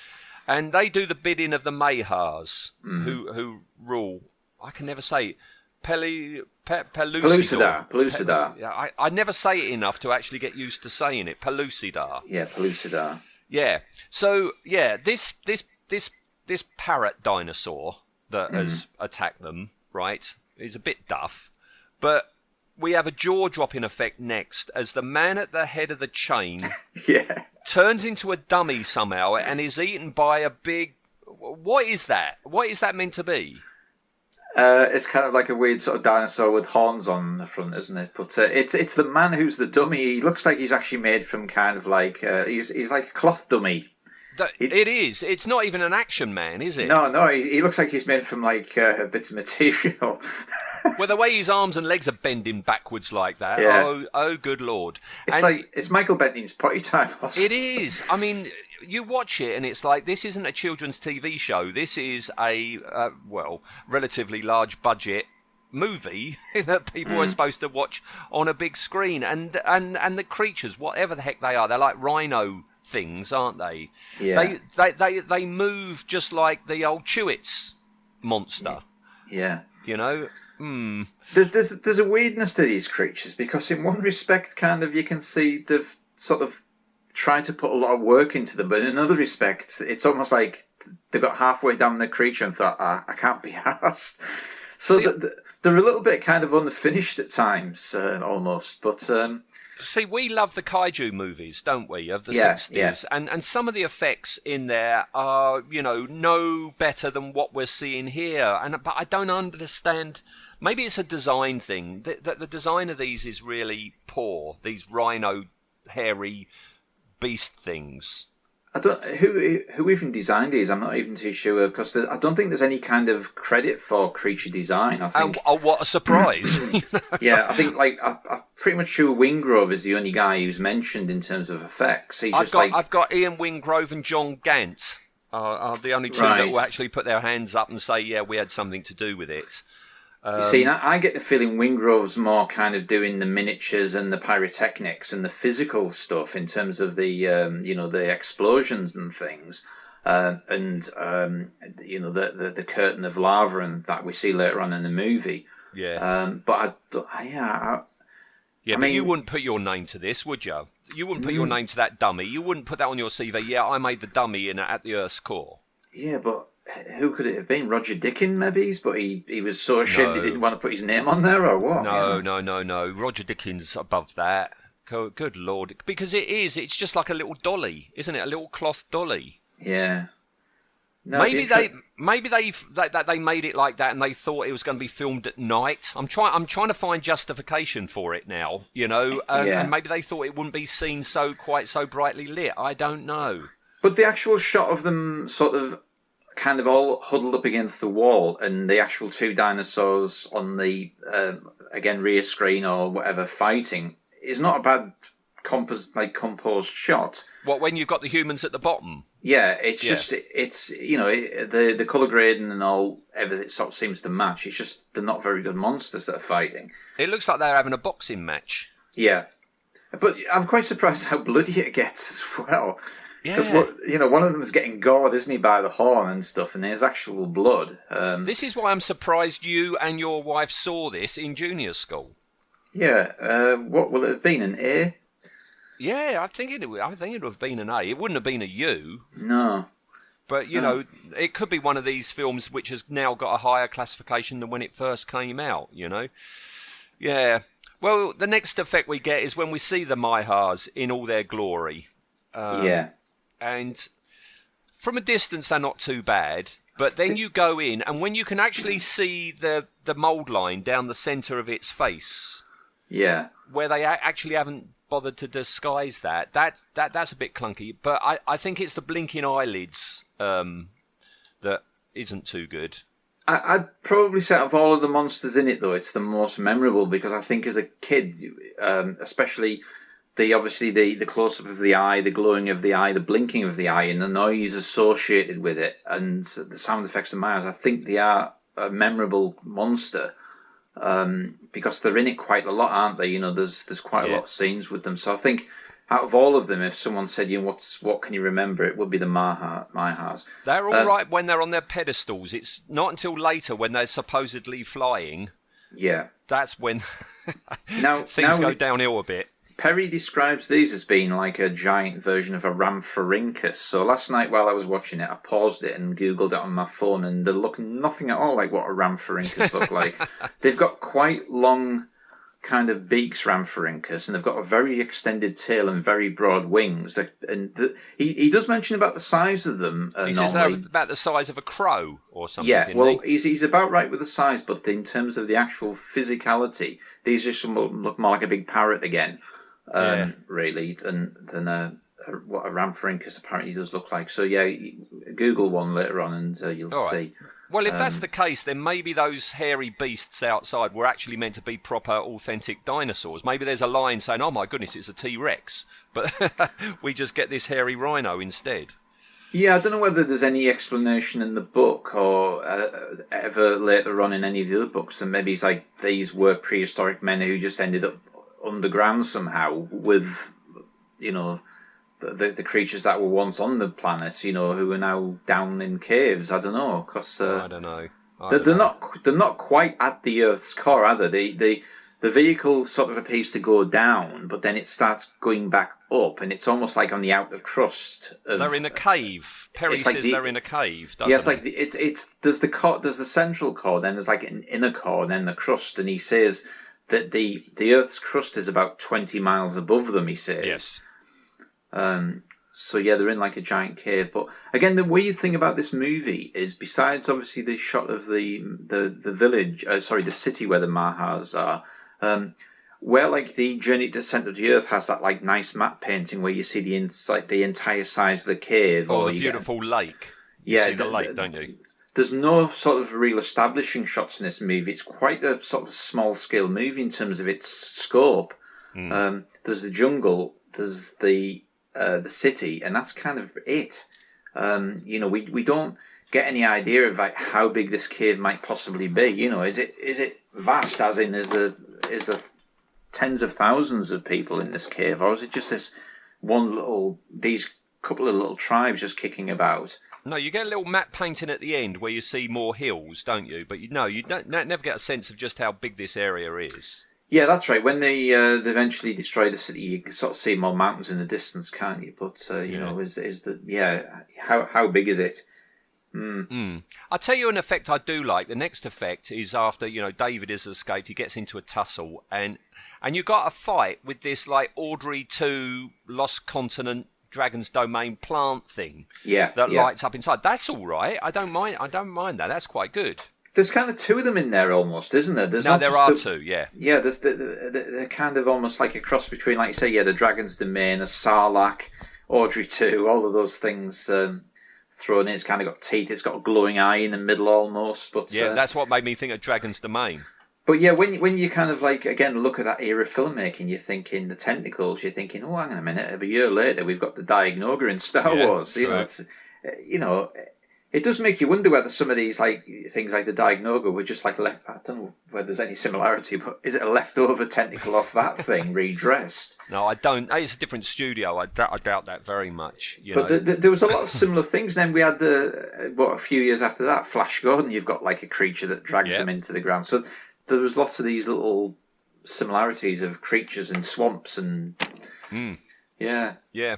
B: And they do the bidding of the Mahars,
D: Mm-hmm.
B: who who rule. I can never say Peli Pe, Pellucidar.
D: Pellucidar, Pellucidar.
B: Yeah, I, I never say it enough to actually get used to saying it. Pellucidar.
D: yeah, Pellucidar.
B: Yeah. So yeah, this this this this parrot dinosaur that has attacked them, right, is a bit duff, but we have a jaw dropping effect next as the man at the head of the chain
D: Yeah.
B: turns into a dummy somehow and is eaten by a big. What is that? What is that meant to be?
D: Uh, it's kind of like a weird sort of dinosaur with horns on the front, isn't it? But uh, it's it's the man who's the dummy. He looks like he's actually made from kind of like uh, he's he's like a cloth dummy.
B: That-
D: It-
B: it is. It's not even an action man, is it?
D: No, no, he, he looks like he's made from like uh, bits of material.
B: Well, the way his arms and legs are bending backwards like that.
D: Yeah.
B: Oh, oh, good lord!
D: It's
B: And
D: like it's Michael Bentine's potty time.
B: It I mean, you watch it and it's like this isn't a children's TV show. This is a uh, well, relatively large budget movie that people
D: Mm.
B: are supposed to watch on a big screen. And and and the creatures, whatever the heck they are, they're like rhino things, aren't they?
D: Yeah.
B: They they they they move just like the old Chewits monster.
D: Yeah.
B: You know. Hmm.
D: There's, there's there's a weirdness to these creatures because in one respect, kind of, you can see they've sort of tried to put a lot of work into them, but in another respect, it's almost like they got halfway down the creature and thought, ah, I can't be asked. So
B: See-
D: th th they're a little bit kind of unfinished at times, uh, almost. But um,
B: See, we love the kaiju movies, don't we, of the
D: Yeah,
B: 60s?
D: yeah.
B: And and some of the effects in there are, you know, no better than what we're seeing here. And but I don't understand. Maybe it's a design thing. The, the, the design of these is really poor. These rhino, hairy beast things.
D: I don't who who even designed these. I'm not even too sure because I don't think there's any kind of credit for creature design. I think
B: And oh, what a surprise!
D: yeah, I think like I, I'm pretty much sure Wingrove is the only guy who's mentioned in terms of effects. He's
B: I've
D: just
B: got
D: like
B: I've got Ian Wingrove and John Gant. Uh, are the only two that will actually put their hands up and say, "Yeah, we had something to do with it."
D: You see. and I, I get the feeling Wingrove's more kind of doing the miniatures and the pyrotechnics and the physical stuff in terms of the um, you know the explosions and things. Uh, and um, you know the, the the curtain of lava and that we see later on in the movie.
B: Yeah.
D: Um, but I, yeah,
B: Yeah,
D: I
B: but you wouldn't put your name to this, would you? You wouldn't put
D: Mm.
B: your name to that dummy. You wouldn't put that on your CV. Yeah, I made the dummy in at the Earth's core.
D: Yeah, but who could it have been? Roger Dicken, maybe? But he, he was so ashamed
B: No.
D: he didn't want to put his name on there, or what?
B: No,
D: know?
B: no, no, no. Roger Dicken above that. Go, good lord, because it is. It's just like a little dolly, isn't it? A little cloth dolly.
D: Yeah. No,
B: maybe they, maybe they, that that they made it like that, and they thought it was going to be filmed at night. I'm trying, I'm trying to find justification for it now. You know,
D: Yeah.
B: and maybe they thought it wouldn't be seen so quite so brightly lit. I don't know.
D: But the actual shot of them sort of kind of all huddled up against the wall and the actual two dinosaurs on the, um, again, rear screen or whatever fighting is not a bad compos- like composed shot.
B: What when you've got the humans at the bottom?
D: Yeah, it's
B: Yeah.
D: just it's you know it, the the color grading and all everything sort of seems to match. It's just they're not very good monsters that are fighting.
B: It looks like they're having a boxing match.
D: Yeah, but I'm quite surprised how bloody it gets as well. Because
B: Yeah.
D: you know, one of them is getting gored, isn't he, by the horn and stuff, and there's actual blood. Um,
B: This is why I'm surprised you and your wife saw this in junior school.
D: yeah, uh, what will it have been? An A?
B: Yeah, I think it. would- I think it would have been an A. It wouldn't have been a U.
D: No.
B: But you know, it could be one of these films which has now got a higher classification than when it first came out. You know. Yeah. Well, the next effect we get is when we see the Mahars in all their glory. Um,
D: yeah.
B: And from a distance they're not too bad but then you go in and when you can actually see the the mold line down the center of its face
D: Yeah.
B: where they actually haven't bothered to disguise that that that that's a bit clunky but i i think it's the blinking eyelids um that isn't too good
D: I, I'd probably say of all of the monsters in it, though, it's the most memorable because I think as a kid, um, especially the obviously the, the close up of the eye, the glowing of the eye, the blinking of the eye, and the noise associated with it, and the sound effects of my eyes, I think they are a memorable monster um, because they're in it quite a lot, aren't they? You know, there's there's quite a lot of scenes with them. So I think out of all of them, if someone said, "You know, what's what can you remember?" It would be the Mahar Mahars.
B: they're all right
D: Uh,
B: when they're on their pedestals it's not until later when they're supposedly flying
D: Yeah.
B: that's when
D: Now
B: things
D: now
B: go downhill a bit
D: Perry describes these as being like a giant version of a Rhamphorhynchus. So last night while I was watching it, I paused it and googled it on my phone, and they look nothing at all like what a Rhamphorhynchus look like. They've got quite long, kind of beaks, Rhamphorhynchus, and they've got a very extended tail and very broad wings. And the, he he does mention about the size of them. Uh,
B: He says they're about the size of a crow or something.
D: Yeah, well,
B: he?
D: he's he's about right with the size, but in terms of the actual physicality, these just look look more like a big parrot again, um,
B: Yeah.
D: really, than than a, a what a Rhamphorhynchus apparently does look like. So yeah, Google one later on, and uh, you'll
B: All right.
D: see.
B: Well, if
D: Um,
B: that's the case, then maybe those hairy beasts outside were actually meant to be proper, authentic dinosaurs. Maybe there's a line saying, "Oh my goodness, it's a T Rex," but we just get this hairy rhino instead.
D: Yeah, I don't know whether there's any explanation in the book or uh, ever later on in any of the other books, and maybe it's like these were prehistoric men who just ended up underground somehow with, you know, the, the, creatures that were once on the planet, you know, who are now down in caves. I don't know, because uh,
B: I don't know. I
D: they're,
B: don't
D: they're
B: know.
D: not they're not quite at the Earth's core, are they? The, the the vehicle sort of appears to go down, but then it starts going back up, and it's almost like on the outer crust. Of,
B: They're in a cave. Perry
D: It's like
B: says
D: the-
B: they're in a cave. Doesn't
D: yeah, it's
B: he?
D: like the, it's it's there's the core, there's the central core, then there's like an inner core, and then the crust, and he says that the the Earth's crust is about twenty miles above them. He says.
B: yes.
D: Um, so yeah, they're in like a giant cave. But again, the weird thing about this movie is, besides obviously the shot of the the the village, uh, sorry, the city where the Mahars are, um, where like the journey to the center of the earth has that like nice map painting where you see the inside the entire size of the cave,
B: Oh,
D: or
B: the
D: you get-
B: beautiful lake. You
D: Yeah,
B: see the
D: the-
B: lake, don't you?
D: There's no sort of real establishing shots in this movie. It's quite a sort of small scale movie in terms of its scope. Um, there's the jungle, there's the uh, the city, and that's kind of it. Um, you know, we we don't get any idea of like how big this cave might possibly be. You know, is it is it vast? As in, is the is the tens of thousands of people in this cave, or is it just this one little these couple of little tribes just kicking about?
B: No, you get a little map painting at the end where you see more hills, don't you? But you no, you don't ne- never get a sense of just how big this area is.
D: Yeah, that's right. When they uh, they eventually destroy the city, you can sort of see more mountains in the distance, can't you? But uh, you
B: Yeah.
D: know, is is the yeah? How how big is it?
B: I'll tell you an effect I do like. The next effect is after you know David has escaped, he gets into a tussle, and and you got a fight with this like Audrey two Lost Continent Dragon's Domain plant thing
D: Yeah,
B: that
D: yeah.
B: lights up inside. That's all right. I don't mind. I don't mind that. That's quite good.
D: There's kind of two of them in there almost, isn't there? There's
B: no, there are
D: the-
B: two. Yeah.
D: Yeah, there's the, the, the, they're kind of almost like a cross between, like you say, yeah, the Dragon's Domain, a Sarlacc, Audrey two, all of those things um, thrown in. It's kind of got teeth. It's got a glowing eye in the middle almost. But
B: Yeah,
D: uh,
B: that's what made me think of Dragon's Domain.
D: But yeah, when when you kind of like again look at that era of filmmaking, you're thinking the tentacles. You're thinking, oh, hang on a minute. A year later, we've got the Dianoga in Star
B: Yeah,
D: Wars. You know, it's uh, you know, it does make you wonder whether some of these like things like the Dianoga were just like left. I don't know whether there's any similarity, but is it a leftover tentacle off that thing redressed?
B: No, I don't. It's a different studio. I doubt, that very much. You
D: But
B: know.
D: the, the, there was a lot of similar things. Then we had the uh, what a few years after that, Flash Gordon. You've got like a creature that drags
B: Yeah.
D: them into the ground. So there was lots of these little similarities of creatures in swamps and
B: Hmm.
D: yeah,
B: Yeah.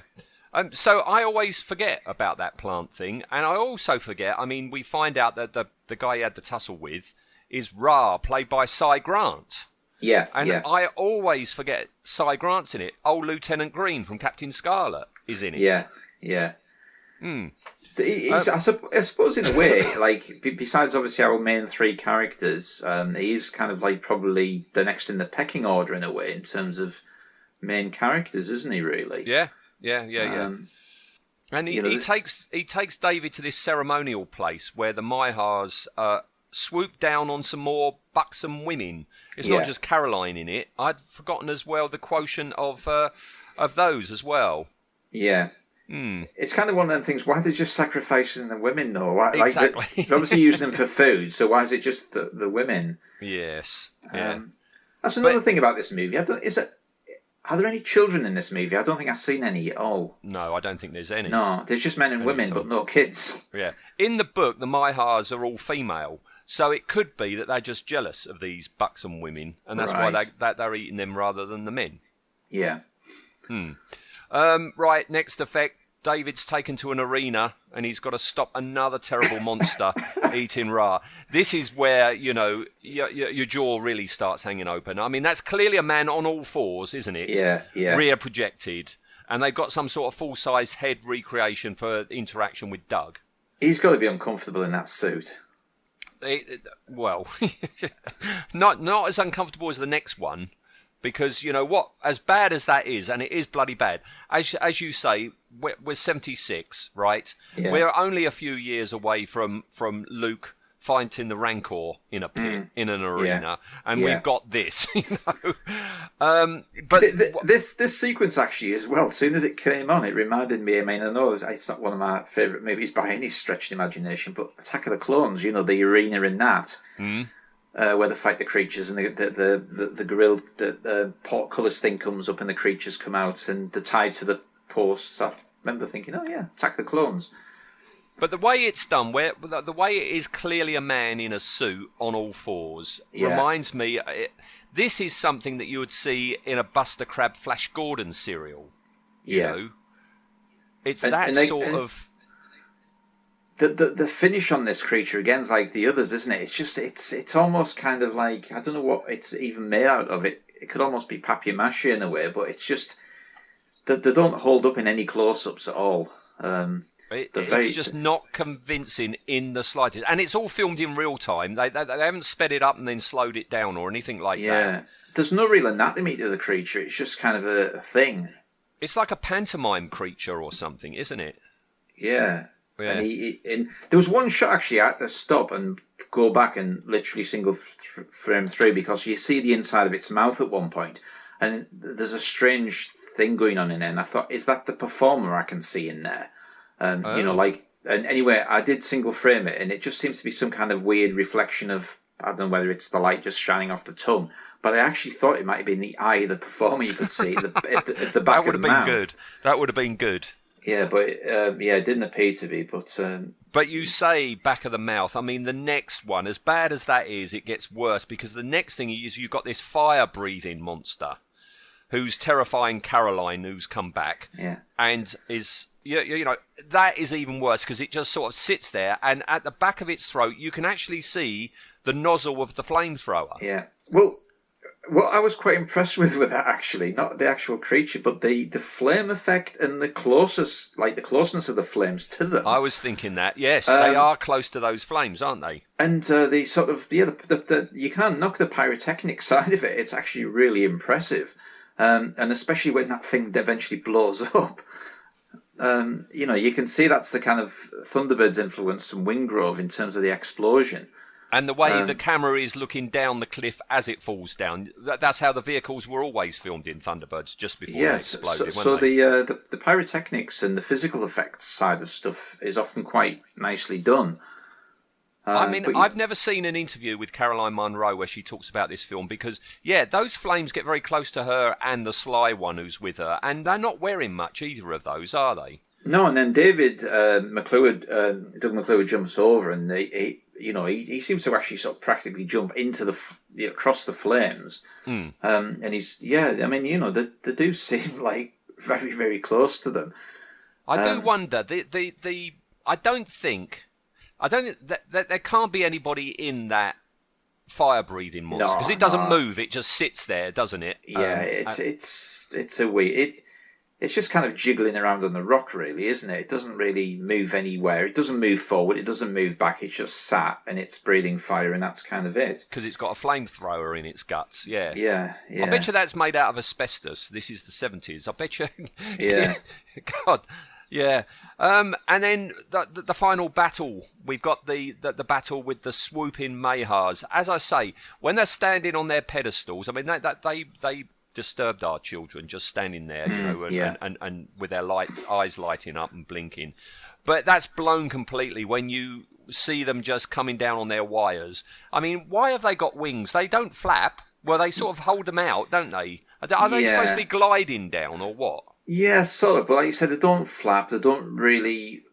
B: Um, so I always forget about that plant thing, and I also forget. I mean, we find out that the the guy he had the tussle with is Ra, played by Cy Grant,
D: yeah,
B: and
D: yeah,
B: I always forget Cy Grant's in it. Old Lieutenant Green from Captain Scarlet is in it.
D: yeah, yeah.
B: Hmm.
D: He's- I, sup- I suppose in a way, like be- besides obviously our main three characters, um, he's kind of like probably the next in the pecking order in a way in terms of main characters, isn't he? Really?
B: Yeah, yeah, yeah, yeah.
D: Um,
B: And he,
D: You know,
B: he takes he takes David to this ceremonial place where the Mahars uh, swoop down on some more buxom women. It's
D: Yeah.
B: not just Caroline in it. I'd forgotten as well the quotient of uh, of those as well.
D: Yeah.
B: Hmm.
D: It's kind of one of them things. Why are they just sacrificing the women, though? Why,
B: Exactly.
D: Like, they're obviously using them for food, so why is it just the, the women?
B: Yes. Yeah.
D: Um, that's another
B: But-
D: thing about this movie. I don't, is it, are there any children in this movie? I don't think I've seen any at all.
B: no, I don't think there's any.
D: No, there's just men and women, but no kids.
B: Yeah. In the book, the Mahars are all female. So it could be that they're just jealous of these buxom women, and that's why they, that they're eating them rather than the men.
D: Yeah.
B: Um, right, next effect. David's taken to an arena and he's got to stop another terrible monster eating Ra. This is where you know your, your, your jaw really starts hanging open. I mean, that's clearly a man on all fours, isn't it?
D: Yeah, yeah.
B: Rear projected, and they've got some sort of full size head recreation for interaction with Doug.
D: He's got to be uncomfortable in that suit.
B: It, it- well, not not as uncomfortable as the next one, because you know what? As bad as that is, and it is bloody bad. As as you say, we're, we're seventy six, right?
D: Yeah.
B: We're only a few years away from from Luke fighting the Rancor in a pit in an arena, and
D: Mm. Yeah.
B: we've got this, you know. Um, but
D: Th- th- this this sequence actually as well. As soon as it came on, it reminded me. I mean, I know it's- not one of my favourite movies by any stretch of the imagination, but Attack of the Clones. You know, the arena in that, uh, where they fight the creatures and the the the, the, the grill, the, the portcullis thing comes up and the creatures come out and they're tied to the posts. I remember thinking, oh yeah, Attack the Clones.
B: But the way it's done, where the the way it is clearly a man in a suit on all fours,
D: Yeah.
B: reminds me. It, this is something that you would see in a Buster Crabbe Flash Gordon serial. You
D: Yeah.
B: know, it's
D: And-
B: that
D: and they-
B: sort
D: and-
B: of.
D: The, the the finish on this creature again is like the others, isn't it? It's just it's it's almost kind of like I don't know what it's even made out of. It it could almost be papier mâché in a way, but it's just that they, don't hold up in any close ups at all. Um,
B: It, it's
D: very-
B: just not convincing in the slightest, and it's all filmed in real time. They, they they haven't sped it up and then slowed it down or anything like that.
D: yeah,
B: that.
D: there's no real anatomy to the creature. It's just kind of a, a thing.
B: It's like a pantomime creature or something, isn't it?
D: Yeah.
B: Yeah.
D: And he, he and there was one shot actually I had to stop and go back and literally single th- frame through because you see the inside of its mouth at one point, and there's a strange thing going on in there. And I thought, is that the performer I can see in there? And you know,
B: Oh.
D: like, and anyway, I did single frame it, and it just seems to be some kind of weird reflection of I don't know whether it's the light just shining off the tongue, but I actually thought it might have been the eye of the performer you could see at the, at the, at the back
B: That would
D: of
B: have
D: the
B: been
D: mouth.
B: good. That would have been good.
D: Yeah, but um, yeah, it didn't appear to be. But um,
B: But you say back of the mouth. I mean, the next one, as bad as that is, it gets worse because the next thing is you've got this fire breathing monster who's terrifying Caroline, who's come back
D: yeah.
B: and is. You, you know, that is even worse because it just sort of sits there, and at the back of its throat, you can actually see the nozzle of the flamethrower.
D: Yeah. Well, what I was quite impressed with with that actually, not the actual creature, but the the flame effect and the closest, like the closeness of the flames to them,
B: I was thinking that. Yes, they
D: Um,
B: are close to those flames, aren't they?
D: and uh, the sort of yeah, the, the, the you can't knock the pyrotechnic side of it. It's actually really impressive, um, and especially when that thing eventually blows up. Um, you know, you can see that's the kind of Thunderbird's influence from Wingrove in terms of the explosion.
B: And the way
D: Um,
B: the camera is looking down the cliff as it falls down, that, that's how the vehicles were always filmed in Thunderbirds, just before
D: Yes,
B: they
D: so,
B: exploded,
D: so
B: they?
D: the, uh, the the pyrotechnics and the physical effects side of stuff is often quite nicely done. Uh,
B: I mean, I've never seen an interview with Caroline Munro where she talks about this film because, yeah, those flames get very close to her and the sly one who's with her, and they're not wearing much either of those, are they?
D: no, and then David uh, McClure, uh, Doug McClure jumps over, and he, he you know, he, he seems to actually sort of practically jump into the you know, across the flames.
B: Hmm.
D: Um, and he's yeah, I mean, you know, they, they do seem like very very close to them.
B: I do
D: Um,
B: wonder the the the. I don't think, I don't think that, that there can't be anybody in that fire breathing monster
D: No,
B: because it doesn't
D: no.
B: move; it just sits there, doesn't it?
D: Yeah,
B: Um,
D: it's
B: uh,
D: it's it's a weird. It it's just kind of jiggling around on the rock, really, isn't it? It doesn't really move anywhere. It doesn't move forward. It doesn't move back. It's just sat and it's breathing fire, and that's kind of it.
B: because it's got a flamethrower in its guts. Yeah.
D: Yeah, yeah.
B: I bet you that's made out of asbestos. This is the seventies. I bet you.
D: Yeah.
B: God. Yeah. Um, and then the, the, the final battle. We've got the, the the battle with the swooping Mahars. As I say, when they're standing on their pedestals, I mean that they they disturbed our children just standing there, you know, and,
D: yeah.
B: and, and, and with their light eyes lighting up and blinking. But that's blown completely when you see them just coming down on their wires. I mean, why have they got wings? They don't flap. Well, they sort of hold them out, don't they? Are they, are they
D: Yeah.
B: supposed to be gliding down or what?
D: Yeah, sort of. But like you said, they don't flap. They don't really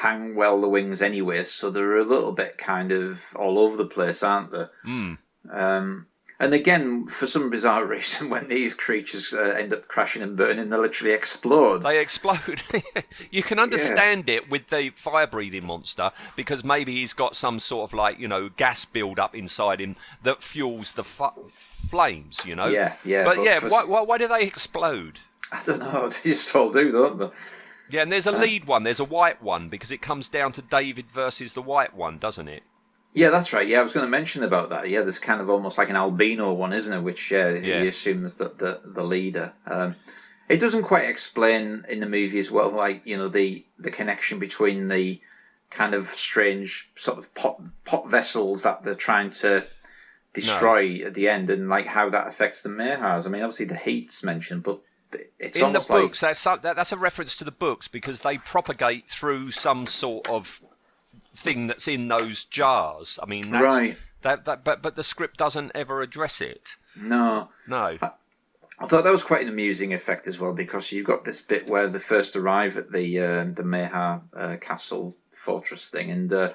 D: hang well the wings anyway, so they're a little bit kind of all over the place, aren't they?
B: Mm.
D: Um, And again, for some bizarre reason, when these creatures uh, end up crashing and burning, they literally explode.
B: They explode. you can understand it with the fire breathing monster because maybe he's got some sort of like, you know, gas build up inside him that fuels the fu- flames, you know?
D: Yeah, yeah,
B: But,
D: but
B: yeah,
D: for
B: why, why, why do they explode?
D: I don't know. They just all do, don't they?
B: Yeah, and there's a lead one, there's a white one because it comes down to David versus the white one, doesn't it?
D: Yeah, that's right. Yeah, I was going to mention about that. Yeah, there's kind of almost like an albino one, isn't it? Which uh,
B: Yeah.
D: he assumes that the the leader. Um, it doesn't quite explain in the movie as well, like you know the the connection between the kind of strange sort of pot pot vessels that they're trying to destroy at the end, and like how that affects the Mahars. I mean, obviously the heat's mentioned, but it's
B: in the books,
D: like
B: that's that, that's a reference to the books because they propagate through some sort of thing that's in those jars. I mean, that's,
D: Right.
B: That, that, but but the script doesn't ever address it.
D: no.
B: No.
D: I thought that was quite an amusing effect as well because you've got this bit where they first arrive at the uh, the Mahar uh, castle fortress thing, and uh,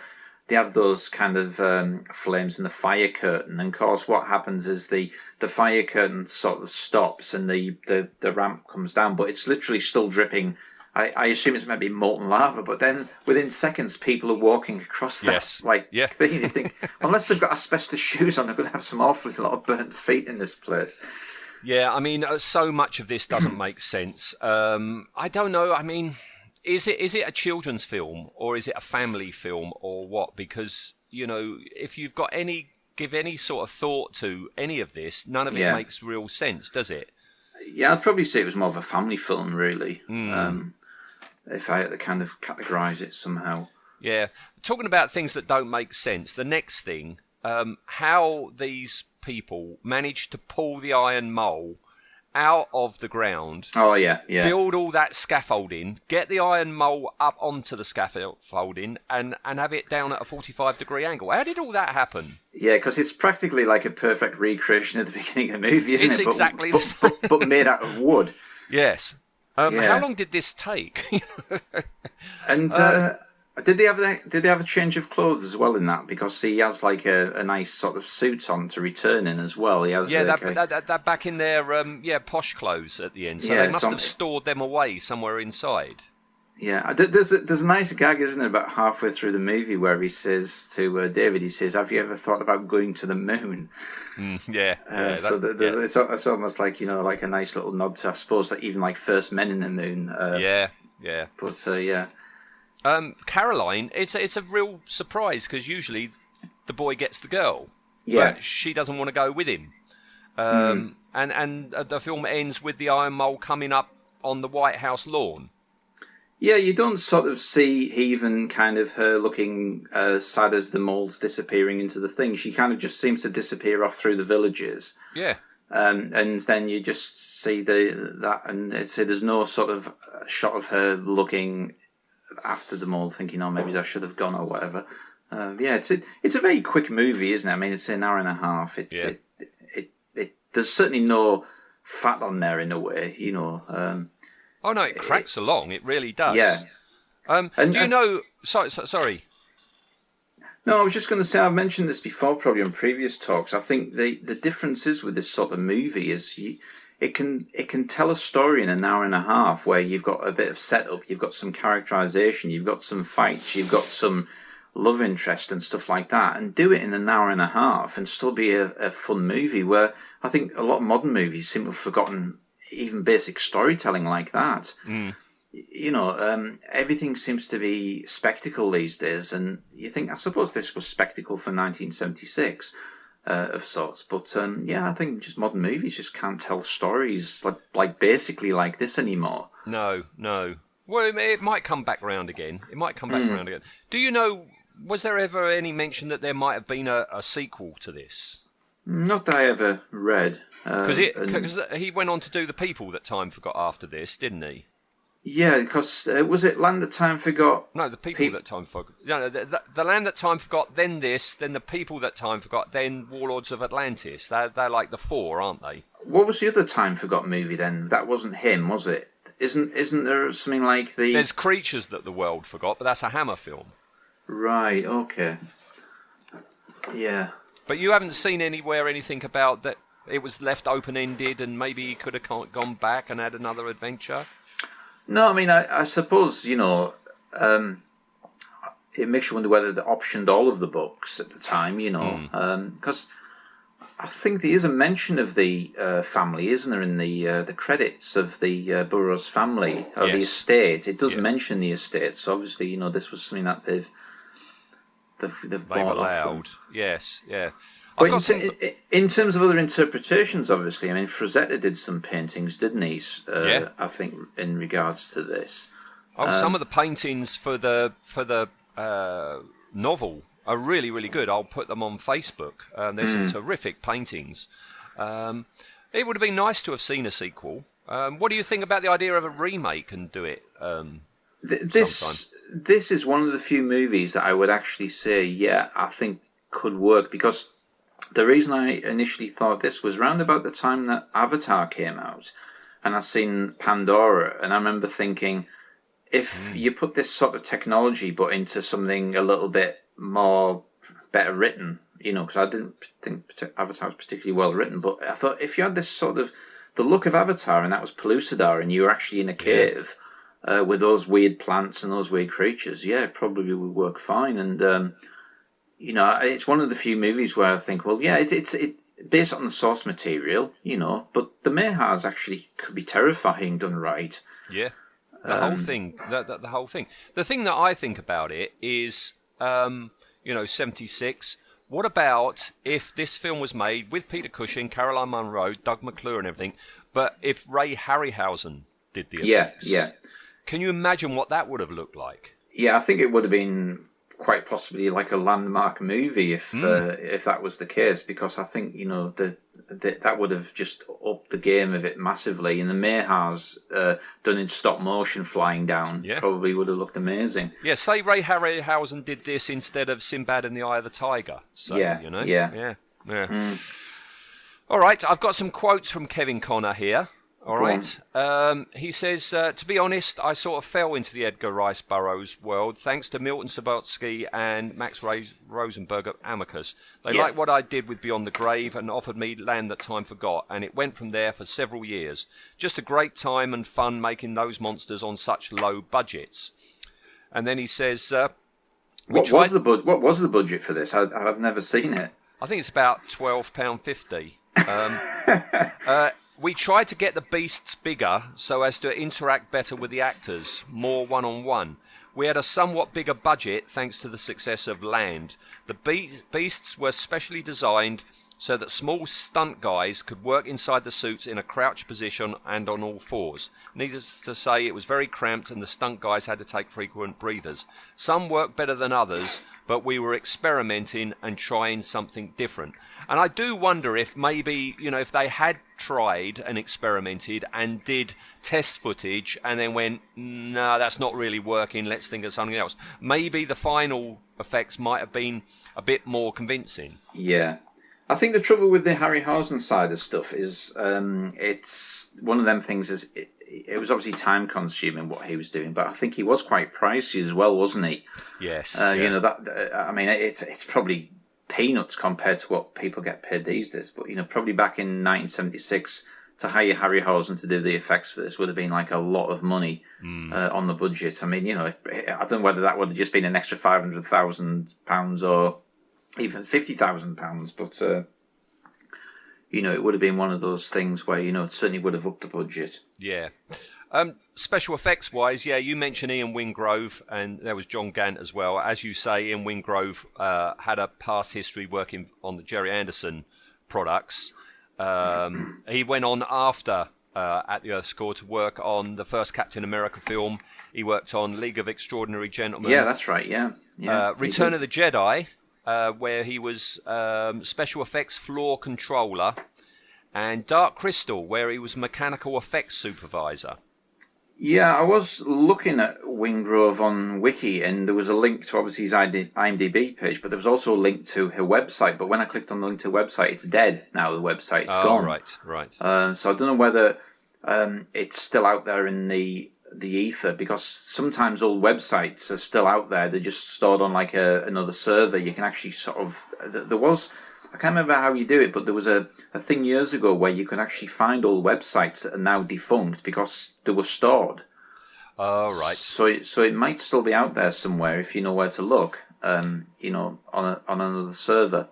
D: they have those kind of um, flames and the fire curtain. And of course, what happens is the the fire curtain sort of stops and the the, the ramp comes down, but it's literally still dripping. I, I assume it's maybe molten lava, but then within seconds, people are walking across that
B: Yes.
D: like
B: Yeah.
D: thing. You think, unless they've got asbestos shoes on, they're going to have some awfully lot of burnt feet in this place.
B: Yeah, I mean, uh, so much of this doesn't make sense. Um, I don't know. I mean, is it is it a children's film or is it a family film or what? Because you know, if you've got any give any sort of thought to any of this, none of it
D: Yeah.
B: makes real sense, does it?
D: Yeah, I'd probably say it was more of a family film, really.
B: Hmm.
D: Um, if I had to kind of categorise it somehow.
B: Yeah. Talking about things that don't make sense, the next thing, um, how these people managed to pull the iron mole out of the ground,
D: Oh yeah, yeah,
B: build all that scaffolding, get the iron mole up onto the scaffolding, and, and have it down at a 45 degree angle. How did all that happen?
D: yeah. Because it's practically like a perfect recreation of the beginning of the movie, isn't
B: It's
D: it? But-
B: exactly
D: but,
B: the
D: but, but, made out of wood.
B: Yes. Um,
D: Yeah.
B: How long did this take?
D: And uh, did they have a, did they have a change of clothes as well in that? Because he has like a, a nice sort of suit on to return in as well. He has
B: yeah,
D: like
B: that,
D: a-
B: that, that, back in their um, yeah posh clothes at the end. So
D: Yeah,
B: they must have stored them away somewhere inside.
D: Yeah, there's a, there's a nice gag, isn't it, about halfway through the movie where he says to uh, David, he says, "Have you ever thought about going to the moon?"
B: Yeah.
D: Uh,
B: yeah,
D: so
B: that- yeah.
D: it's, it's almost like you know, like a nice little nod to, I suppose, like even like First Men in the Moon. Uh,
B: yeah, yeah.
D: But uh, yeah,
B: Um, Caroline, it's a, it's a real surprise because usually the boy gets the girl,
D: Yeah.
B: but she doesn't want to go with him. Um, and and uh, the film ends with the Iron Mole coming up on the White House lawn.
D: Yeah, you don't sort of see even kind of her looking uh, sad as the mole's disappearing into the thing. She kind of just seems to disappear off through the villages.
B: Yeah,
D: um, and then you just see the that, and it's, there's no sort of uh, shot of her looking after the all, thinking, "Oh, maybe I should have gone" or whatever. Um, yeah, it's a, it's a very quick movie, isn't it? I mean, it's an hour and a half. It,
B: Yeah.
D: it, it, it, there's certainly no fat on there in a way, you know. Um,
B: Oh no, it cracks along. It really does.
D: Yeah.
B: Um,
D: And-
B: do you
D: and-
B: know? Sorry, so, sorry.
D: No, I was just going to say I've mentioned this before, probably on previous talks. I think the the difference is with this sort of movie is you, it can it can tell a story in an hour and a half where you've got a bit of setup, you've got some characterization, you've got some fights, you've got some love interest and stuff like that, and do it in an hour and a half and still be a, a fun movie. Where I think a lot of modern movies seem to have forgotten even basic storytelling like that you know, um, everything seems to be spectacle these days, and you think, I suppose this was spectacle for 1976 uh, of sorts, but um, yeah, I think just modern movies just can't tell stories like, like basically like this anymore.
B: No, no. Well, it, it might come back round again. It might come back
D: Hmm.
B: round again. Do you know? Was there ever any mention that there might have been a, a sequel to this?
D: Not that I ever read.
B: Because
D: and-
B: he went on to do the people that time forgot after this, didn't he?
D: yeah, because uh, was it Land That Time Forgot?
B: No, the people
D: Peop-
B: that time forgot. No, no, the, the, the land that time forgot. Then this. Then the people that time forgot. Then Warlords of Atlantis. They're they're like the four, aren't they?
D: What was the other Time Forgot movie then? That wasn't him, was it? Isn't isn't there something like the
B: There's creatures that the world forgot, but that's a Hammer film.
D: right? Okay, yeah.
B: But you haven't seen anywhere anything about that it was left open ended and maybe he could have gone back and had another adventure.
D: No, I mean, I, I suppose you know, um, it makes you wonder whether they optioned all of the books at the time. You know, because I think there is a mention of the uh, family, isn't there, in the uh, the credits of the uh, Burroughs family or the estate? It does
B: Yes.
D: mention the estate. So obviously, you know, this was something that they've they've, they've
B: They've
D: bought off them.
B: Yes, yeah.
D: But in,
B: got some,
D: in terms of other interpretations, obviously, I mean, Frazetta did some paintings, didn't he? Uh,
B: Yeah.
D: I think in regards to this.
B: oh,
D: um,
B: some of the paintings for the for the uh, novel are really really good. I'll put them on Facebook. Um, there's
D: Hmm.
B: some terrific paintings. Um, it would have been nice to have seen a sequel. Um, what do you think about the idea of a remake and do it?
D: Th- this
B: Sometime.
D: this is one of the few movies that I would actually say, yeah, I think could work because the reason I initially thought this was round about the time that Avatar came out, and I seen Pandora, and I remember thinking, if hmm. you put this sort of technology but into something a little bit more better written, you know, because I didn't think Avatar was particularly well written, but I thought if you had this sort of the look of Avatar and that was Pellucidar, and you were actually in a cave uh, with those weird plants and those weird creatures, yeah, it probably would work fine. And um, you know, it's one of the few movies where I think, well, yeah, it, it's it based on the source material, you know, but the Mahars actually could be terrifying done right.
B: Yeah, the whole thing. The, the, the whole thing. The thing that I think about it is, um, you know, seventy six. What about if this film was made with Peter Cushing, Caroline Munro, Doug McClure, and everything, but if Ray Harryhausen did the
D: Yeah,
B: effects?
D: yeah.
B: Can you imagine what that would have looked like?
D: Yeah, I think it would have been quite possibly like a landmark movie if
B: Hmm.
D: uh, if that was the case, because I think you know the, the that would have just upped the game of it massively, and the Mahars uh, done in stop motion flying down
B: Yeah.
D: probably would have looked amazing.
B: Yeah, say Ray Harryhausen did this instead of Sinbad and the Eye of the Tiger. So,
D: Yeah,
B: you know,
D: yeah.
B: Yeah, yeah. All right, I've got some quotes from Kevin Connor here. All
D: Go
B: right, um, he says, uh, to be honest, I sort of fell into the Edgar Rice Burroughs world thanks to Milton Subotsky and Max Ray- Rosenberg at Amicus. They
D: Yeah.
B: liked what I did with Beyond the Grave and offered me Land That Time Forgot, and it went from there for several years. Just a great time and fun making those monsters on such low budgets. And then he says, uh,
D: What
B: tried-
D: was the bud- What was the budget for this? I, I've never seen it.
B: I think it's about twelve pound fifty. Um, uh, we tried to get the beasts bigger so as to interact better with the actors, more one on one. We had a somewhat bigger budget thanks to the success of Land. The be- beasts were specially designed so that small stunt guys could work inside the suits in a crouched position and on all fours. Needless to say, it was very cramped and the stunt guys had to take frequent breathers. Some worked better than others, but we were experimenting and trying something different. And I do wonder if maybe, you know, if they had tried and experimented and did test footage and then went, no, that's not really working, let's think of something else. Maybe the final effects might have been a bit more convincing.
D: Yeah. I think the trouble with the Harryhausen side of stuff is um, it's one of them things is it, it was obviously time consuming what he was doing, but I think he was quite pricey as well, wasn't he?
B: Yes.
D: Uh,
B: yeah.
D: You know that uh, I mean it's it's probably peanuts compared to what people get paid these days, but you know probably back in 1976 to hire Harry Harryhausen to do the effects for this would have been like a lot of money
B: Hmm.
D: uh, on the budget. I mean, you know, I don't know whether that would have just been an extra five hundred thousand pounds or even fifty thousand pounds, but uh, you know, it would have been one of those things where you know it certainly would have upped the budget.
B: Yeah. Um, special effects wise, yeah, you mentioned Ian Wingrove, and there was John Gant as well. As you say, Ian Wingrove uh, had a past history working on the Gerry Anderson products. Um, he went on after uh, at the Earth's Core to work on the first Captain America film. He worked on League of Extraordinary Gentlemen.
D: Yeah, that's right. Yeah, yeah.
B: uh, Return of the Jedi, uh, where he was um, special effects floor controller, and Dark Crystal, where he was mechanical effects supervisor.
D: Yeah, I was looking at Wingrove on Wiki, and there was a link to obviously his IMDb page, but there was also a link to her website. But when I clicked on the link to her website, it's dead now. The website's
B: oh,
D: gone.
B: right, right.
D: Uh, so I don't know whether um, it's still out there in the the ether because sometimes old websites are still out there. They're just stored on like a, another server. You can actually sort of there was I can't remember how you do it, but there was a, a thing years ago where you could actually find all websites that are now defunct because they were stored.
B: Oh, right.
D: So it, so it might still be out there somewhere if you know where to look. Um, you know, on a, on another server.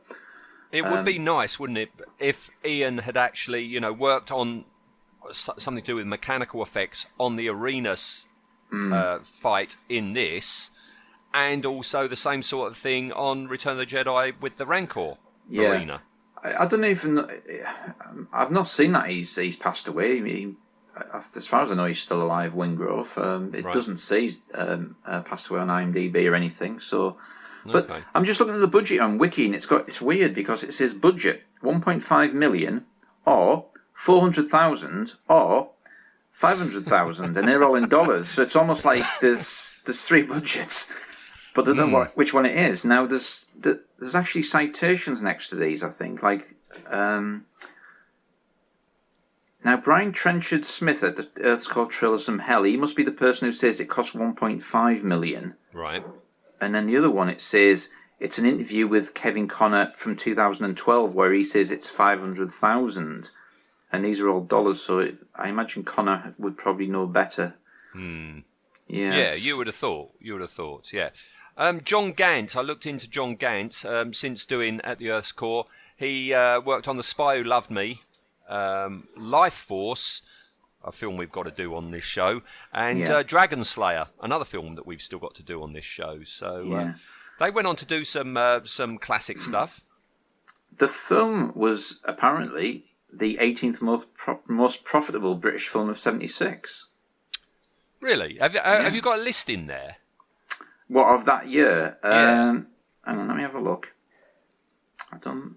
B: It would be nice, wouldn't it, if Ian had actually, you know, worked on something to do with mechanical effects on the arenas uh, fight in this, and also the same sort of thing on Return of the Jedi with the Rancor
D: Yeah.
B: arena.
D: I, I don't even. I've not seen that he's he's passed away. He, as far as I know, he's still alive. Wingrove. Um, it
B: Right.
D: doesn't say he's um, uh, passed away on IMDb or anything. So, but
B: Okay.
D: I'm just looking at the budget on Wiki, and it's got it's weird because it says budget 1.5 million or 400,000 or 500,000, and they're all in dollars. So it's almost like there's there's three budgets, but don't know what, which one it is. Now there's there's actually citations next to these. I think like. Um, now, Brian Trenchard Smith at the Earth's Core Trailers from Hell, he must be the person who says it costs 1.5 million.
B: Right.
D: And then the other one, it says it's an interview with Kevin Connor from 2012 where he says it's 500,000. And these are all dollars, so it, I imagine Connor would probably know better. Hmm. Yeah.
B: Yeah, you would have thought. You would have thought. Yeah. Um, John Gant. I looked into John Gant um, since doing at the Earth's Core. He uh, worked on The Spy Who Loved Me, um, Life Force, a film we've got to do on this show, and
D: Yeah.
B: uh, Dragon Slayer, another film that we've still got to do on this show. So uh, they went on to do some uh, some classic stuff.
D: The film was apparently the 18th most, pro- most profitable British film of 76.
B: Really? Have, you- uh, have you got a list in there?
D: What of that year?
B: Yeah.
D: Um, hang on, let me have a look. I don't.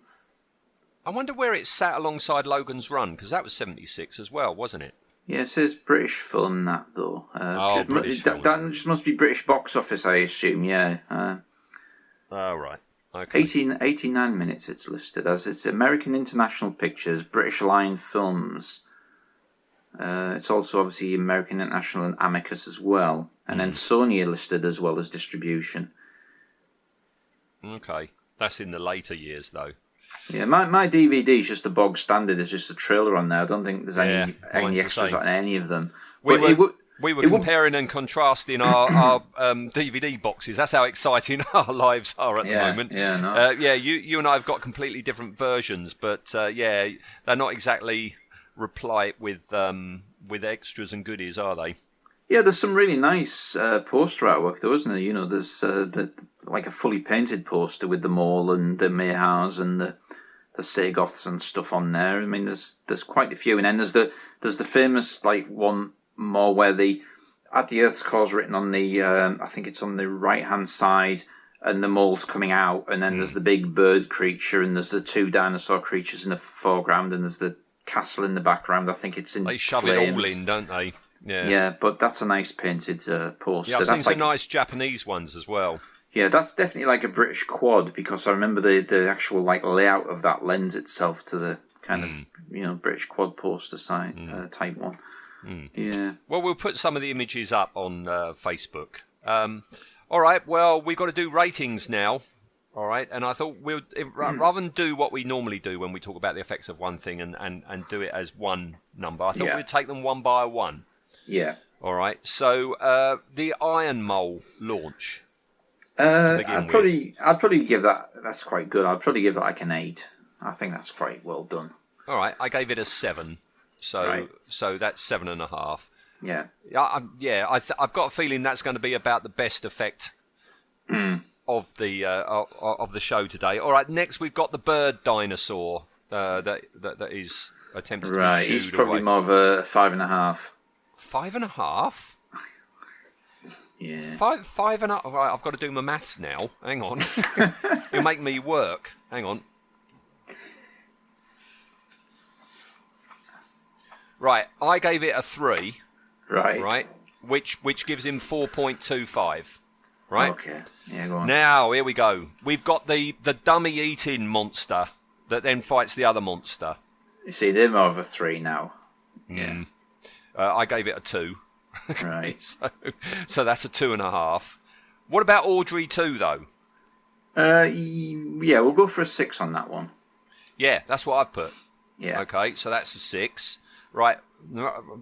B: I wonder where it sat alongside Logan's Run because that was seventy six as well, wasn't it?
D: Yeah, it says British film that though. Uh,
B: Oh,
D: mu-
B: British
D: that, that just must be British box office, I assume. Yeah, uh,
B: Oh right. Okay.
D: 18, 89 minutes. It's listed as it's American International Pictures, British Line Films. Uh, it's also obviously American International and Amicus as well, and then Sony are listed as well as distribution.
B: Okay. That's in the later years though.
D: Yeah, my, my DVD is just a bog standard. It's just a trailer on there. I don't think there's any
B: Yeah,
D: any extras on any of them.
B: We
D: But
B: were,
D: would-
B: we were
D: would-
B: comparing and contrasting our, our um, DVD boxes. That's how exciting our lives are at
D: Yeah,
B: the moment.
D: yeah, no.
B: uh, yeah. You you and I have got completely different versions, but uh, yeah, they're not exactly replete with um, with extras and goodies, are they?
D: Yeah, there's some really nice uh, poster artwork, though, isn't there? You know, there's uh, the, like a fully painted poster with the mall and the Mahars and the the Sagoths and stuff on there. I mean, there's there's quite a few, and then there's the there's the famous like one more where the at the Earth's Core written on the um, I think it's on the right hand side. And the mole's coming out, and then there's the big bird creature, and there's the two dinosaur creatures in the foreground, and there's the castle in the background. I think it's in
B: They shove it all in, don't they? Yeah.
D: Yeah, but that's a nice painted uh, poster.
B: Yeah, I've seen
D: that's
B: some nice Japanese ones as well.
D: yeah, that's definitely like a British quad because I remember the the actual like layout of that lends itself to the kind
B: Hmm.
D: of you know British quad poster side uh, type one.
B: Hmm.
D: Yeah,
B: Well, we'll put some of the images up on uh, Facebook. Um, all right. Well, we've got to do ratings now. All right. And I thought we'll if, rather than do what we normally do when we talk about the effects of one thing and, and, and do it as one number, I thought
D: Yeah.
B: we'd take them one by one.
D: Yeah.
B: All right. So uh, the Iron Mole launch.
D: Uh, I'd
B: with.
D: probably I'd probably give that that's quite good. I'd probably give that like an eight. I think that's quite well done.
B: All right. I gave it a seven. So
D: Right.
B: so that's seven and a half.
D: Yeah,
B: Yeah, I'm, yeah. I th- I've got a feeling that's going to be about the best effect
D: Hmm.
B: of the uh, of, of the show today. All right, next we've got the bird dinosaur uh, that, that that is attempts to
D: right.
B: be
D: He's probably
B: away.
D: more of a five and a half.
B: Five and a half.
D: Yeah.
B: Five five and a half. Right, I've got to do my maths now. Hang on, you'll make me work. Hang on. Right, I gave it a three.
D: Right.
B: Right, which which gives him four point two five. Right.
D: Okay. Yeah. Go on.
B: Now, here we go. We've got the, the dummy eating monster that then fights the other monster.
D: You see, they're more of a three now. Hmm. Yeah.
B: Uh, I gave it a two.
D: Right.
B: So, so that's a two and a half. What about Audrey 2, though?
D: Uh, yeah, we'll go for a six on that one.
B: Yeah, that's what I've put.
D: Yeah.
B: Okay, so that's a six. Right.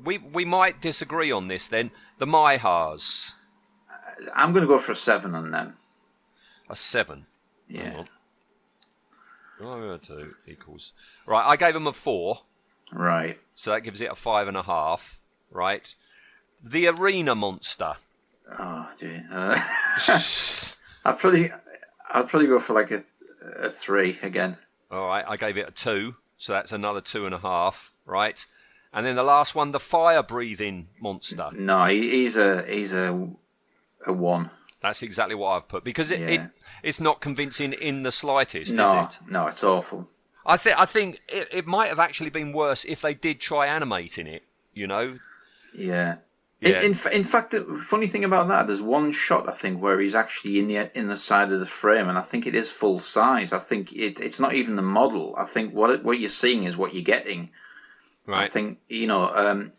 B: We we might disagree on this then. The Mahars,
D: I'm going to go for a seven on them.
B: a seven.
D: Yeah.
B: Oh, two equals. Right, I gave them a four,
D: Right.
B: so that gives it a five and a half. Right. The Arena Monster.
D: Oh, gee. Uh, I'd probably, I'd probably go for like a, a three again.
B: All right, I gave it a two, so that's another two and a half. Right. And then the last one, the fire breathing monster.
D: No, he, he's a he's a a one.
B: That's exactly what I've put because it, it it's not convincing in the slightest,
D: No,
B: is it?
D: no, it's awful.
B: I think I think it, it might have actually been worse if they did try animating it. You know,
D: Yeah.
B: Yeah.
D: In, in, in fact, the funny thing about that, there's one shot I think where he's actually in the in the side of the frame, and I think it is full size. I think it, it's not even the model. I think what it, what you're seeing is what you're getting. I think you know um,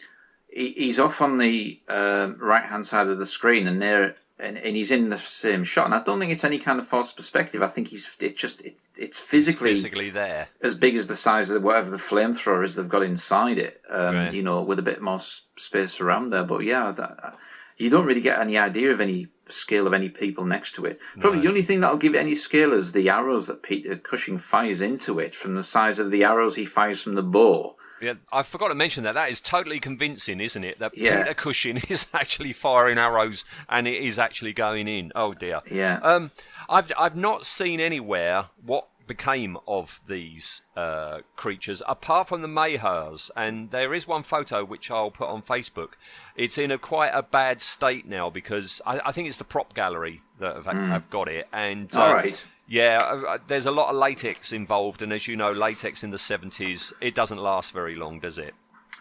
D: he, he's off on the uh, right hand side of the screen, and there and, and he's in the same shot. And I don't think it's any kind of false perspective. I think he's it's just it, it's physically
B: physically there.
D: as big as the size of whatever the flamethrower is they've got inside it. Um,
B: Right.
D: You know, with a bit more space around there. But yeah, that, you don't really get any idea of any scale of any people next to it. Probably the only thing that'll give it any scale is the arrows that Peter Cushing fires into it from the size of the arrows he fires from the bow.
B: Yeah, I forgot to mention that. That is totally convincing, isn't it? That
D: Yeah.
B: Peter Cushing is actually firing arrows and it is actually going in. Oh dear.
D: Yeah.
B: Um, I've I've not seen anywhere what became of these uh, creatures apart from the Mahars, and there is one photo which I'll put on Facebook. It's in a quite a bad state now because I, I think it's the prop gallery that have, have got it, and
D: All
B: uh,
D: right.
B: Yeah, uh, uh, there's a lot of latex involved, and as you know, latex in the 70s it doesn't last very long, does it?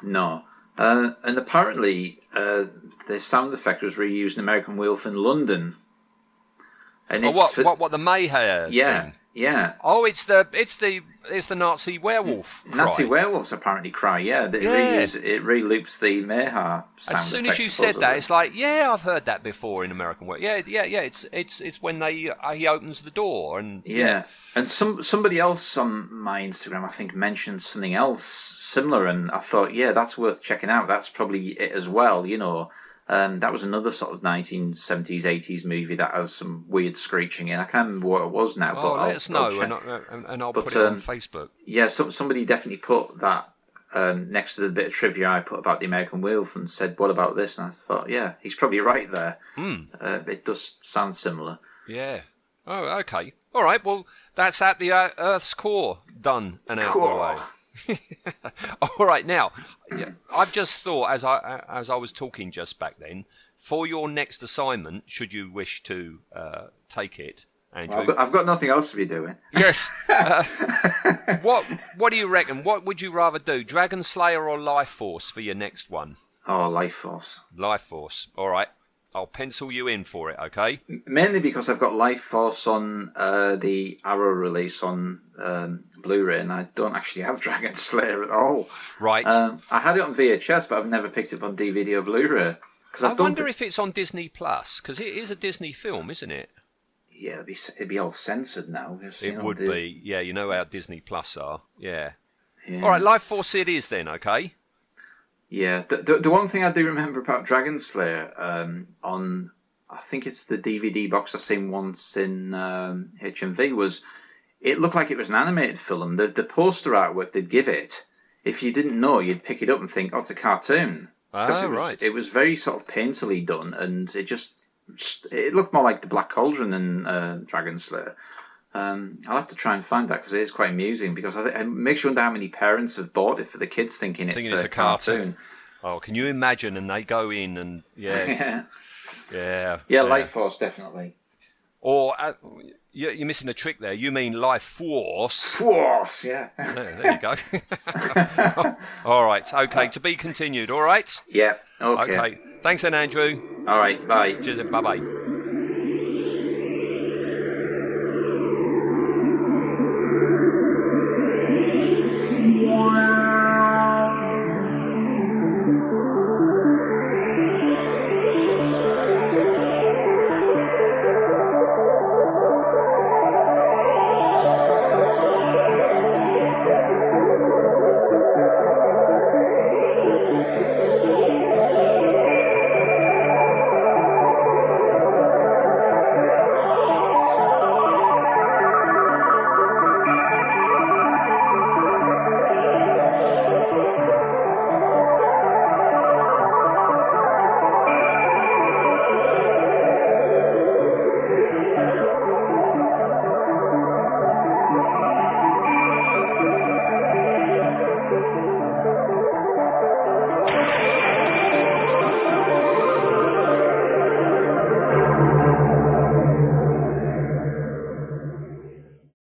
D: No. Uh, and apparently, uh, the sound effect was reused in American Wolf in London. And
B: Oh, what,
D: for-
B: what what the Mahar
D: yeah,
B: thing?
D: Yeah.
B: Oh, it's the it's the it's the Nazi werewolf.
D: Nazi werewolves apparently cry. Yeah, it,
B: Yeah.
D: Reuse, it reloops the sound
B: As soon as you said that, it's like, yeah, I've heard that before in American work. Yeah, yeah, yeah. It's it's it's when they uh, he opens the door and
D: Yeah, and some somebody else on my Instagram, I think, mentioned something else similar, and I thought, yeah, that's worth checking out. That's probably it as well. You know, um, that was another sort of 1970s, 80s movie that has some weird screeching in. I can't remember what it was now,
B: Oh,
D: but I'll,
B: let us
D: I'll
B: know, and, I- and, I'll
D: But,
B: put it on
D: um,
B: Facebook.
D: Yeah, some, somebody definitely put that um, next to the bit of trivia I put about the American Wolf and said, "What about this?" And I thought, yeah, he's probably right there.
B: Hmm.
D: Uh, it does sound similar.
B: Yeah. Oh, okay. All right. Well, that's at the uh, Earth's core done and out the way. All right. Now, I've just thought as I as I was talking just back then, for your next assignment, should you wish to uh, take it, Andrew.
D: I've got, I've got nothing else to be doing.
B: Yes. Uh, what What do you reckon? What would you rather do, Dragon Slayer or Life Force for your next one?
D: Oh, Life Force.
B: Life Force. All right. I'll pencil you in for it. Okay.
D: Mainly because I've got Life Force on uh, the Arrow release on um, Blu-ray, and I don't actually have Dragon Slayer at all.
B: Right.
D: Um, I had it on VHS, but I've never picked it up on DVD or Blu-ray. Because
B: I wonder if it's on Disney Plus because it is a Disney film, isn't it?
D: yeah, it'd be, it'd be all censored now. 'cause, you
B: It
D: know,
B: would
D: Dis-
B: be. Yeah, you know how Disney Plus are. Yeah.
D: Yeah.
B: All right, Life Force it is then. Okay.
D: Yeah, the, the the one thing I do remember about Dragon Slayer um, on, I think it's the DVD box I've seen once in um, HMV was, it looked like it was an animated film. The the poster artwork they'd give it, if you didn't know, you'd pick it up and think, oh, it's a cartoon.
B: Ah,
D: it was,
B: right.
D: It was very sort of painterly done, and it just it looked more like the Black Cauldron than uh, Dragon Slayer. Um, I'll have to try and find that because it is quite amusing. Because I think it makes you wonder how many parents have bought it for the kids, thinking it's,
B: Thinking
D: a,
B: it's a cartoon. Oh, can you imagine? And they go in and yeah,
D: yeah.
B: yeah,
D: Yeah, Life Force definitely.
B: Or uh, you're, you're missing a trick there. You mean Life Force?
D: Force, yeah.
B: There, there you go. all right. Okay. To be continued. All right.
D: yeah. Okay.
B: Okay. Thanks then, Andrew.
D: All right. Bye.
B: Cheers. Bye bye.